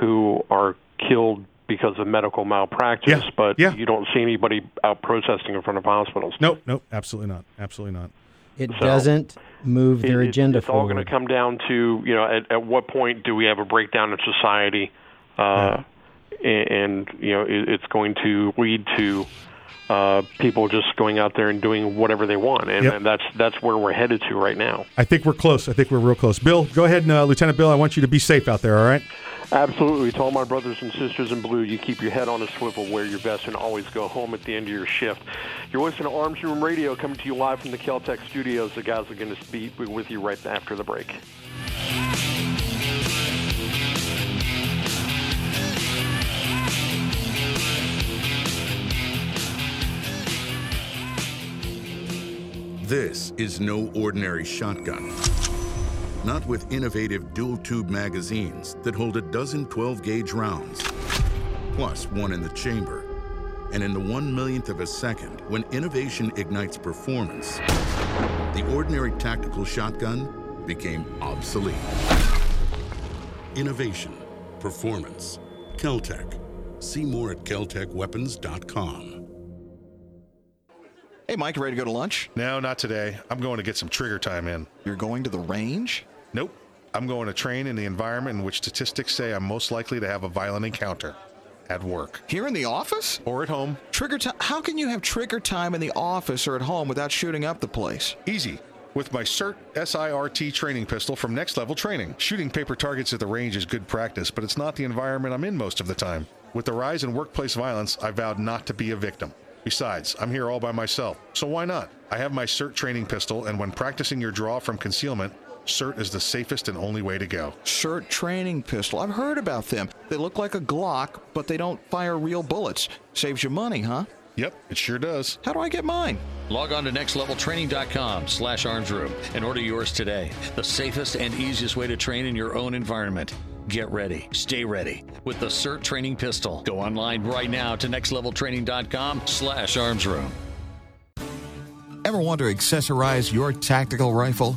who are killed because of medical malpractice. Yeah, But yeah. you don't see anybody out protesting in front of hospitals. Nope, nope, absolutely not, absolutely not. It So- doesn't move their It- agenda It's all going forward. to come down to you know at, at what point do we have a breakdown in society, uh, and, and you know it, it's going to lead to uh, people just going out there and doing whatever they want, and, Yep. and that's that's where we're headed to right now. I think we're close. I think we're real close. Bill, go ahead, and, uh, Lieutenant Bill. I want you to be safe out there. All right. Absolutely. To all my brothers and sisters in blue, you keep your head on a swivel, wear your vest, and always go home at the end of your shift. You're listening to Arms Room Radio, coming to you live from the Keltec studios. The guys are going to be with you right after the break. This is no ordinary shotgun. Not with innovative dual tube magazines that hold a dozen 12 gauge rounds, plus one in the chamber. And in the one millionth of a second, when innovation ignites performance, the ordinary tactical shotgun became obsolete. Innovation, performance, Keltec. See more at keltecweapons.com. Hey, Mike, ready to go to lunch? No, not today. I'm going to get some trigger time in. You're going to the range? Nope. I'm going to train in the environment in which statistics say I'm most likely to have a violent encounter at work. Here in the office? Or at home. Trigger time? How can you have trigger time in the office or at home without shooting up the place? Easy. With my CERT SIRT training pistol from Next Level Training. Shooting paper targets at the range is good practice, but it's not the environment I'm in most of the time. With the rise in workplace violence, I vowed not to be a victim. Besides, I'm here all by myself, so why not? I have my SIRT training pistol, and when practicing your draw from concealment, SIRT is the safest and only way to go. SIRT training pistol. I've heard about them. They look like a Glock, but they don't fire real bullets. Saves you money, huh? Yep, it sure does. How do I get mine? Log on to nextleveltraining.com slash armsroom and order yours today. The safest and easiest way to train in your own environment. Get ready. Stay ready with the SIRT training pistol. Go online right now to nextleveltraining.com slash armsroom. Ever want to accessorize your tactical rifle?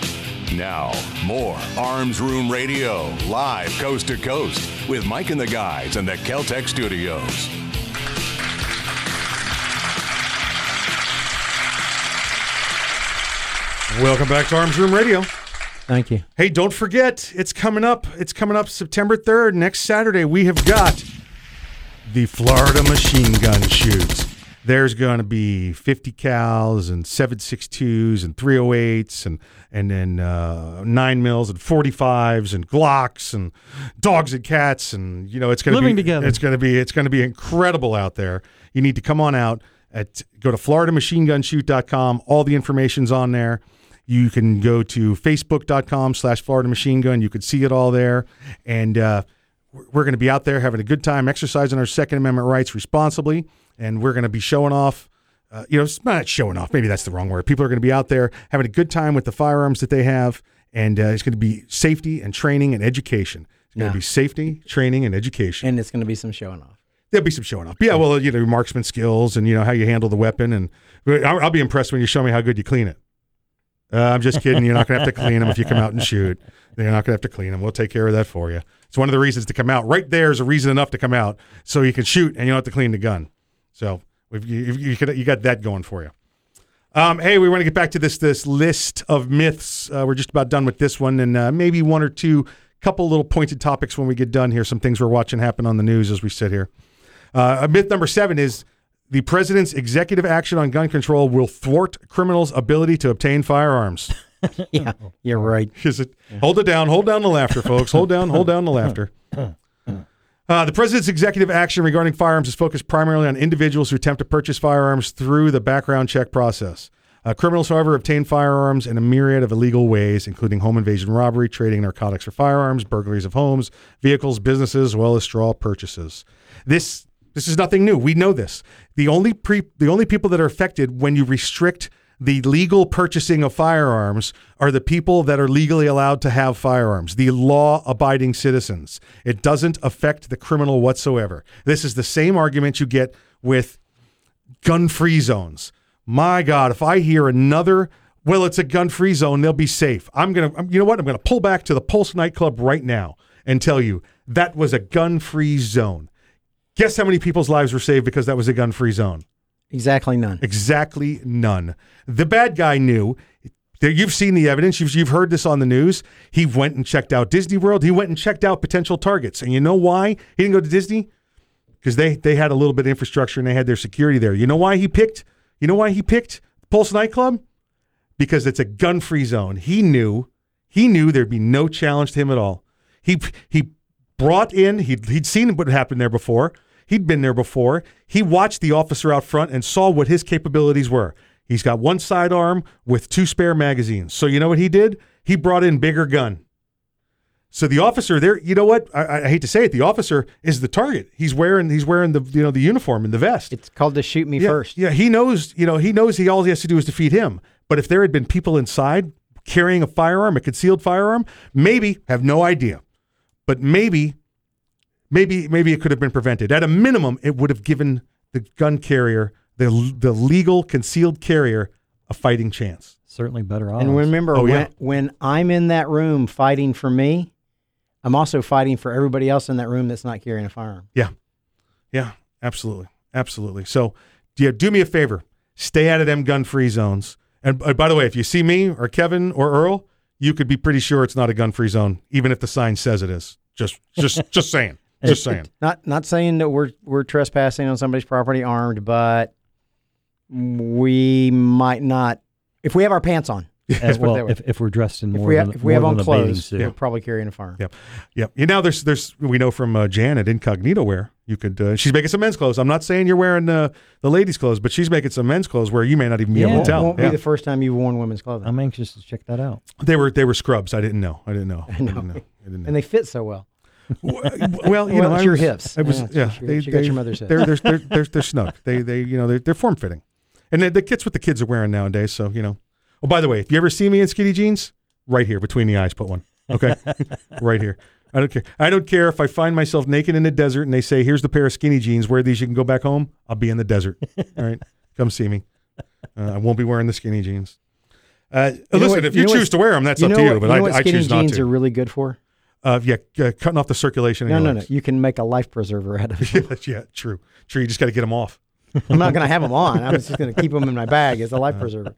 Now, more Arms Room Radio, live coast to coast, with Mike and the guys in the Keltec studios. Welcome back to Arms Room Radio. Thank you. Hey, don't forget, it's coming up. It's coming up September 3rd, next Saturday. We have got the Florida Machine Gun Shoot. There's going to be 50 cals and 762s and 308s and and then uh, 9 mils and 45s and Glocks and dogs and cats and you know it's going to Living be together. it's going to be it's going to be incredible out there. You need to come on out at go to floridamachinegunshoot.com. All the information's on there. You can go to facebook.com slash Florida Machine Gun. You could see it all there. And uh, we're going to be out there having a good time, exercising our Second Amendment rights responsibly. And we're going to be showing off, uh, you know, it's not showing off. Maybe that's the wrong word. People are going to be out there having a good time with the firearms that they have. And uh, it's going to be safety and training and education. It's going Yeah. to be safety, training, and education. And it's going to be some showing off. There'll be some showing off. Yeah, well, you know, marksman skills and you know how you handle the weapon, and I'll, I'll be impressed when you show me how good you clean it. Uh, I'm just kidding. You're not going to have to clean them if you come out and shoot. You're not going to have to clean them. We'll take care of that for you. It's one of the reasons to come out. Right there is a reason enough to come out, so you can shoot and you don't have to clean the gun. So you, you, could- you got that going for you. Um, hey, we want to get back to this this list of myths. Uh, we're just about done with this one, and uh, maybe one or two, couple little pointed topics when we get done here. Some things we're watching happen on the news as we sit here. Uh, myth number seven is the president's executive action on gun control will thwart criminals' ability to obtain firearms. yeah, you're right. Is it? Hold it down. Hold down the laughter, folks. Hold down. Hold down the laughter. Uh, the president's executive action regarding firearms is focused primarily on individuals who attempt to purchase firearms through the background check process. Uh, criminals, however, obtain firearms in a myriad of illegal ways, including home invasion robbery, trading narcotics for firearms, burglaries of homes, vehicles, businesses, as well as straw purchases. This this is nothing new. We know this. The only pre, the only people that are affected when you restrict The legal purchasing of firearms are the people that are legally allowed to have firearms, the law abiding citizens. It doesn't affect the criminal whatsoever. This is the same argument you get with gun free zones. My God, if I hear another, well, it's a gun free zone, they'll be safe. I'm going to, you know what? I'm going to pull back to the Pulse nightclub right now and tell you that was a gun free zone. Guess how many people's lives were saved because that was a gun free zone? Exactly none. Exactly none. The bad guy knew. You've seen the evidence. You've, you've heard this on the news. He went and checked out Disney World. He went and checked out potential targets. And you know why he didn't go to Disney? Because they, they had a little bit of infrastructure and they had their security there. You know why he picked? You know why he picked Pulse nightclub? Because it's a gun-free zone. He knew. He knew there'd be no challenge to him at all. He he brought in. He'd he'd seen what happened there before. He'd been there before. He watched the officer out front and saw what his capabilities were. He's got one sidearm with two spare magazines. So you know what he did? He brought in bigger gun. So the officer there, you know what? I, I, hate to say it, the officer is the target. He's wearing he's wearing the you know the uniform and the vest. It's called to shoot me yeah, first. Yeah, he knows. You know, he knows he all he has to do is defeat him. But if there had been people inside carrying a firearm, a concealed firearm, maybe have no idea, but maybe, maybe maybe it could have been prevented. At a minimum, it would have given the gun carrier, the the legal concealed carrier, a fighting chance. Certainly better odds. And remember, Oh, when, yeah. when I'm in that room fighting for me, I'm also fighting for everybody else in that room that's not carrying a firearm. Yeah. Yeah, absolutely. Absolutely. So, yeah, do me a favor. Stay out of them gun free zones. And uh, by the way, if you see me or Kevin or Earl, you could be pretty sure it's not a gun free zone, even if the sign says it is. Just just just saying. Just saying. Not not saying that we're we're trespassing on somebody's property armed, but we might not if we have our pants on. Let's put it well, if, if we're dressed in If more we than, if we have on than a bathing clothes, suit. we're probably carrying a firearm. Yep. Yep. You know, there's there's we know from uh, Jan at Incognito wear you could. Uh, she's making some men's clothes. I'm not saying you're wearing uh, the ladies' clothes, but she's making some men's clothes where you may not even be Yeah, able to tell. won't Yeah. be the first time you've worn women's clothing. I'm anxious to check that out. They were they were scrubs. I didn't know. I didn't know. I, I didn't know. I didn't know. and they fit so well. Well, you Well, know, it's your was- hips. I was, Yeah, yeah, your- they, you got they- your mother's hips. They're they're they're they're, they're snug. They they you know they're, they're form fitting, and the, kits what the kids are wearing nowadays. So you know. Oh, by the way, if you ever see me in skinny jeans, right here between the eyes, put one. Okay, right here. I don't care. I don't care if I find myself naked in the desert and they say, "Here's the pair of skinny jeans. Wear these. You can go back home." I'll be in the desert. All right, come see me. Uh, I won't be wearing the skinny jeans. Uh, listen, what- if you, know choose to wear them, that's up to you. what- But you know I, what I skinny choose not jeans to. are really good for. Uh, yeah, uh, cutting off the circulation. in No, your no, no. You can make a life preserver out of it. yeah, yeah, true, true. You just got to get them off. I'm not going to have them on. I'm just going to keep them in my bag as a life preserver.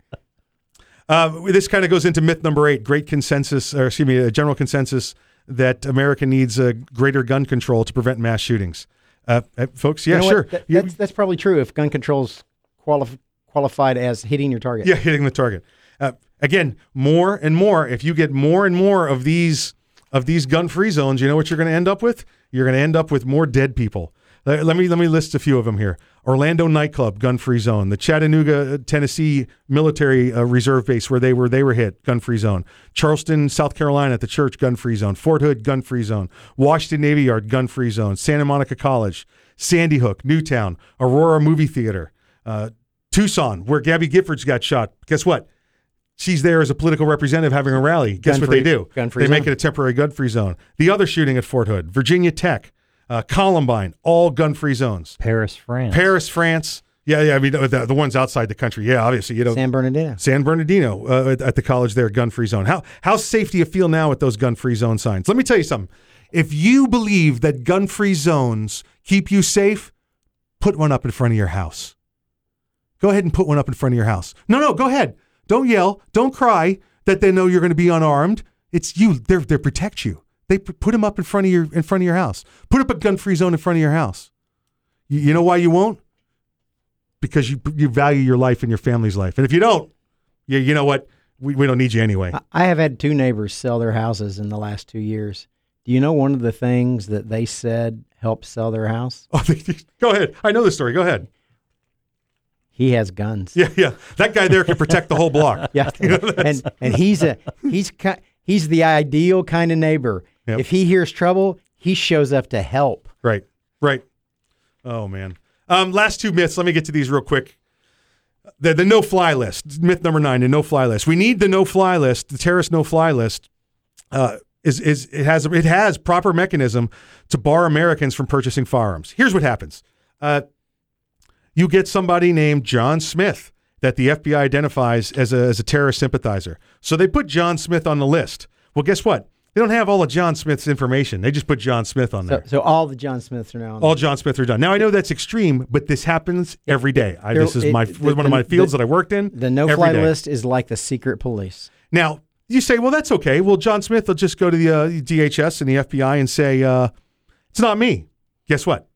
Uh, this kind of goes into myth number eight: great consensus, or excuse me, a general consensus that America needs a greater gun control to prevent mass shootings. Uh, uh, folks, yeah, You know sure. That- that's, that's probably true if gun control's qualif- qualified as hitting your target. Yeah, hitting the target. Uh, again, more and more. If you get more and more of these of these gun-free zones, you know what you're going to end up with? You're going to end up with more dead people. Let me let me list a few of them here. Orlando nightclub, gun-free zone. The Chattanooga, uh, Tennessee military uh, reserve base where they were they were hit, gun-free zone. Charleston, South Carolina, at the church, gun-free zone. Fort Hood, gun-free zone. Washington Navy Yard, gun-free zone. Santa Monica College, Sandy Hook, Newtown, Aurora Movie Theater, uh, Tucson, where Gabby Giffords got shot. Guess what? She's there as a political representative having a rally. Guess what they do? gun-free they make zone. it a temporary gun-free zone. The other shooting at Fort Hood, Virginia Tech, uh, Columbine, all gun-free zones. Paris, France. Paris, France. Yeah, yeah. I mean, the, the ones outside the country. Yeah, obviously, you know, San Bernardino. San Bernardino uh, at, at the college there, gun-free zone. How how safe do you feel now with those gun-free zone signs? Let me tell you something. If you believe that gun-free zones keep you safe, put one up in front of your house. Go ahead and put one up in front of your house. No, no, go ahead. Don't yell. Don't cry that they know you're going to be unarmed. It's you. They're they protect you. They put them up in front of your in front of your house. Put up a gun-free zone in front of your house. You, you know why you won't? Because you you value your life and your family's life. And if you don't, you you know what? We, we don't need you anyway. I- I have had two neighbors sell their houses in the last two years. Do you know one of the things that they said helped sell their house? Oh, go ahead. I know the story. Go ahead. He has guns. Yeah, yeah. That guy there can protect the whole block. Yeah, You know, and and he's a he's ki- he's the ideal kind of neighbor. Yep. If he hears trouble, he shows up to help. Right, right. Oh man. Um, last two myths. Let me get to these real quick. the the no fly list. Myth number nine: the no fly list. We need the no fly list. The terrorist no fly list uh, is is it has it has proper mechanism to bar Americans from purchasing firearms. Here's what happens: uh, you get somebody named John Smith that the FBI identifies as a as a terrorist sympathizer. So they put John Smith on the list. Well, guess what? They don't have all of John Smith's information. They just put John Smith on there. so all the John Smiths are now on All there. John Smiths are done. Now I know that's extreme, but this happens every day. I, There- this is it- my the- one of my fields the- that I worked in. The no-fly list is like the secret police. Now you say, well, that's okay. Well, John Smith will just go to the uh, DHS and the FBI and say, uh, it's not me. Guess what?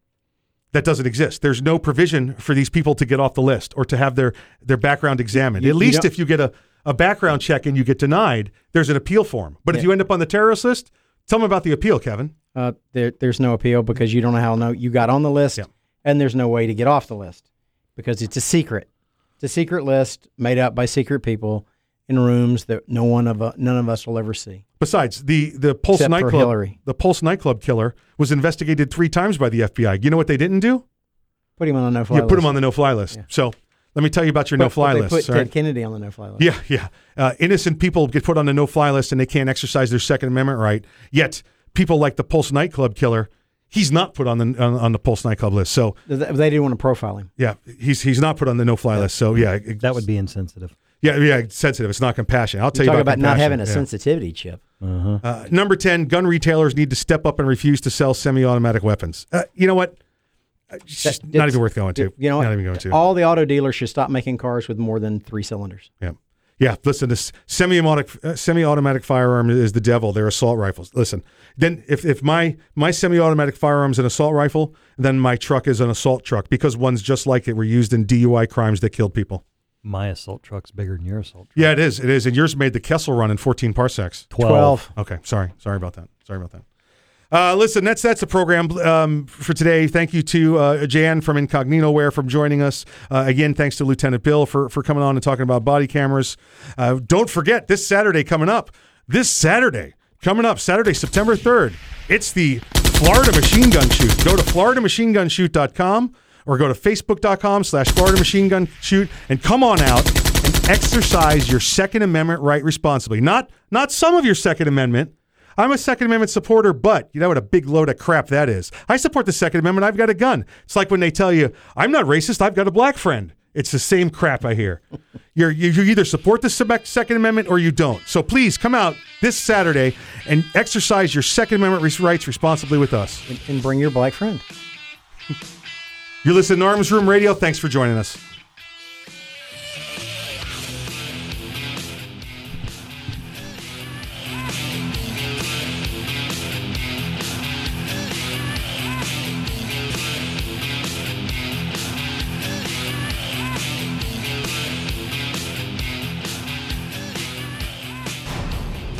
That doesn't exist. There's no provision for these people to get off the list or to have their their background examined. You- At least don't- if you get a, a background check and you get denied, there's an appeal form. But if you end up on the terrorist list, tell them about the appeal, Kevin. Uh, there, there's no appeal because you don't know how no you got on the list, and there's no way to get off the list because it's a secret. It's a secret list made up by secret people in rooms that no one of uh, none of us will ever see. Besides, the the Pulse Except nightclub, the Pulse nightclub killer was investigated three times by the FBI. You know what they didn't do? Put him on the no fly You list. put him on the no fly list. So let me tell you about your no fly list. Put Ted right? Kennedy on the no fly list. Yeah, yeah. Uh, innocent people get put on the no fly list and they can't exercise their Second Amendment right. Yet people like the Pulse nightclub killer, he's not put on the on, on the Pulse nightclub list. So They didn't want to profile him. yeah, he's he's not put on the no fly list. So yeah, it- That would be insensitive. Yeah, yeah, it's sensitive. It's not compassion. I'll tell You you talk about, about not having a Yeah. sensitivity chip. Uh-huh. Uh, number 10, gun retailers need to step up and refuse to sell semi automatic weapons. Uh, you know what? Uh, It's just That- not even worth going to. You know, not what? even going to. all the auto dealers should stop making cars with more than three cylinders. Yeah. Yeah, listen, this semi-automatic uh, semi-automatic firearm is the devil. They're assault rifles. Listen, then if, if my my semi-automatic firearm is an assault rifle, then my truck is an assault truck because one's just like it were used in DUI crimes that killed people. My assault truck's bigger than your assault truck. Yeah, it is. It is. And yours made the Kessel run in 14 parsecs. Twelve. Okay, sorry. Sorry about that. Sorry about that. Uh, listen, that's that's the program um, for today. Thank you to uh, Jan from Incognito Wear for joining us. Uh, again, thanks to Lieutenant Bill for for coming on and talking about body cameras. Uh, don't forget this Saturday coming up. This Saturday coming up, Saturday, September third. It's the Florida Machine Gun Shoot. Go to FloridaMachineGunShoot.com or go to Facebook.com slash Florida Machine Gun Shoot and come on out and exercise your Second Amendment right responsibly. Not not some of your Second Amendment. I'm a Second Amendment supporter, but you know what a big load of crap that is. I support the Second Amendment. I've got a gun. It's like when they tell you, I'm not racist, I've got a black friend. It's the same crap I hear. You're, you you either support the Second Amendment or you don't. So please come out this Saturday and exercise your Second Amendment rights responsibly with us. And, and bring your black friend. You're listening to Arms Room Radio. Thanks for joining us.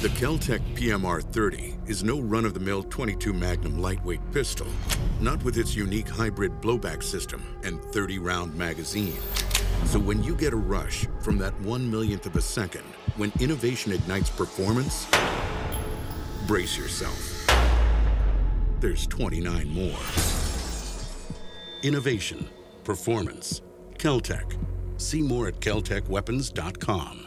The Keltec PMR 30 is no run of the mill 22 Magnum lightweight pistol, not with its unique hybrid blowback system and 30 round magazine. So when you get a rush from that one millionth of a second, when innovation ignites performance, brace yourself. There's 29 more. Innovation, performance, Keltec. See more at keltecweapons.com.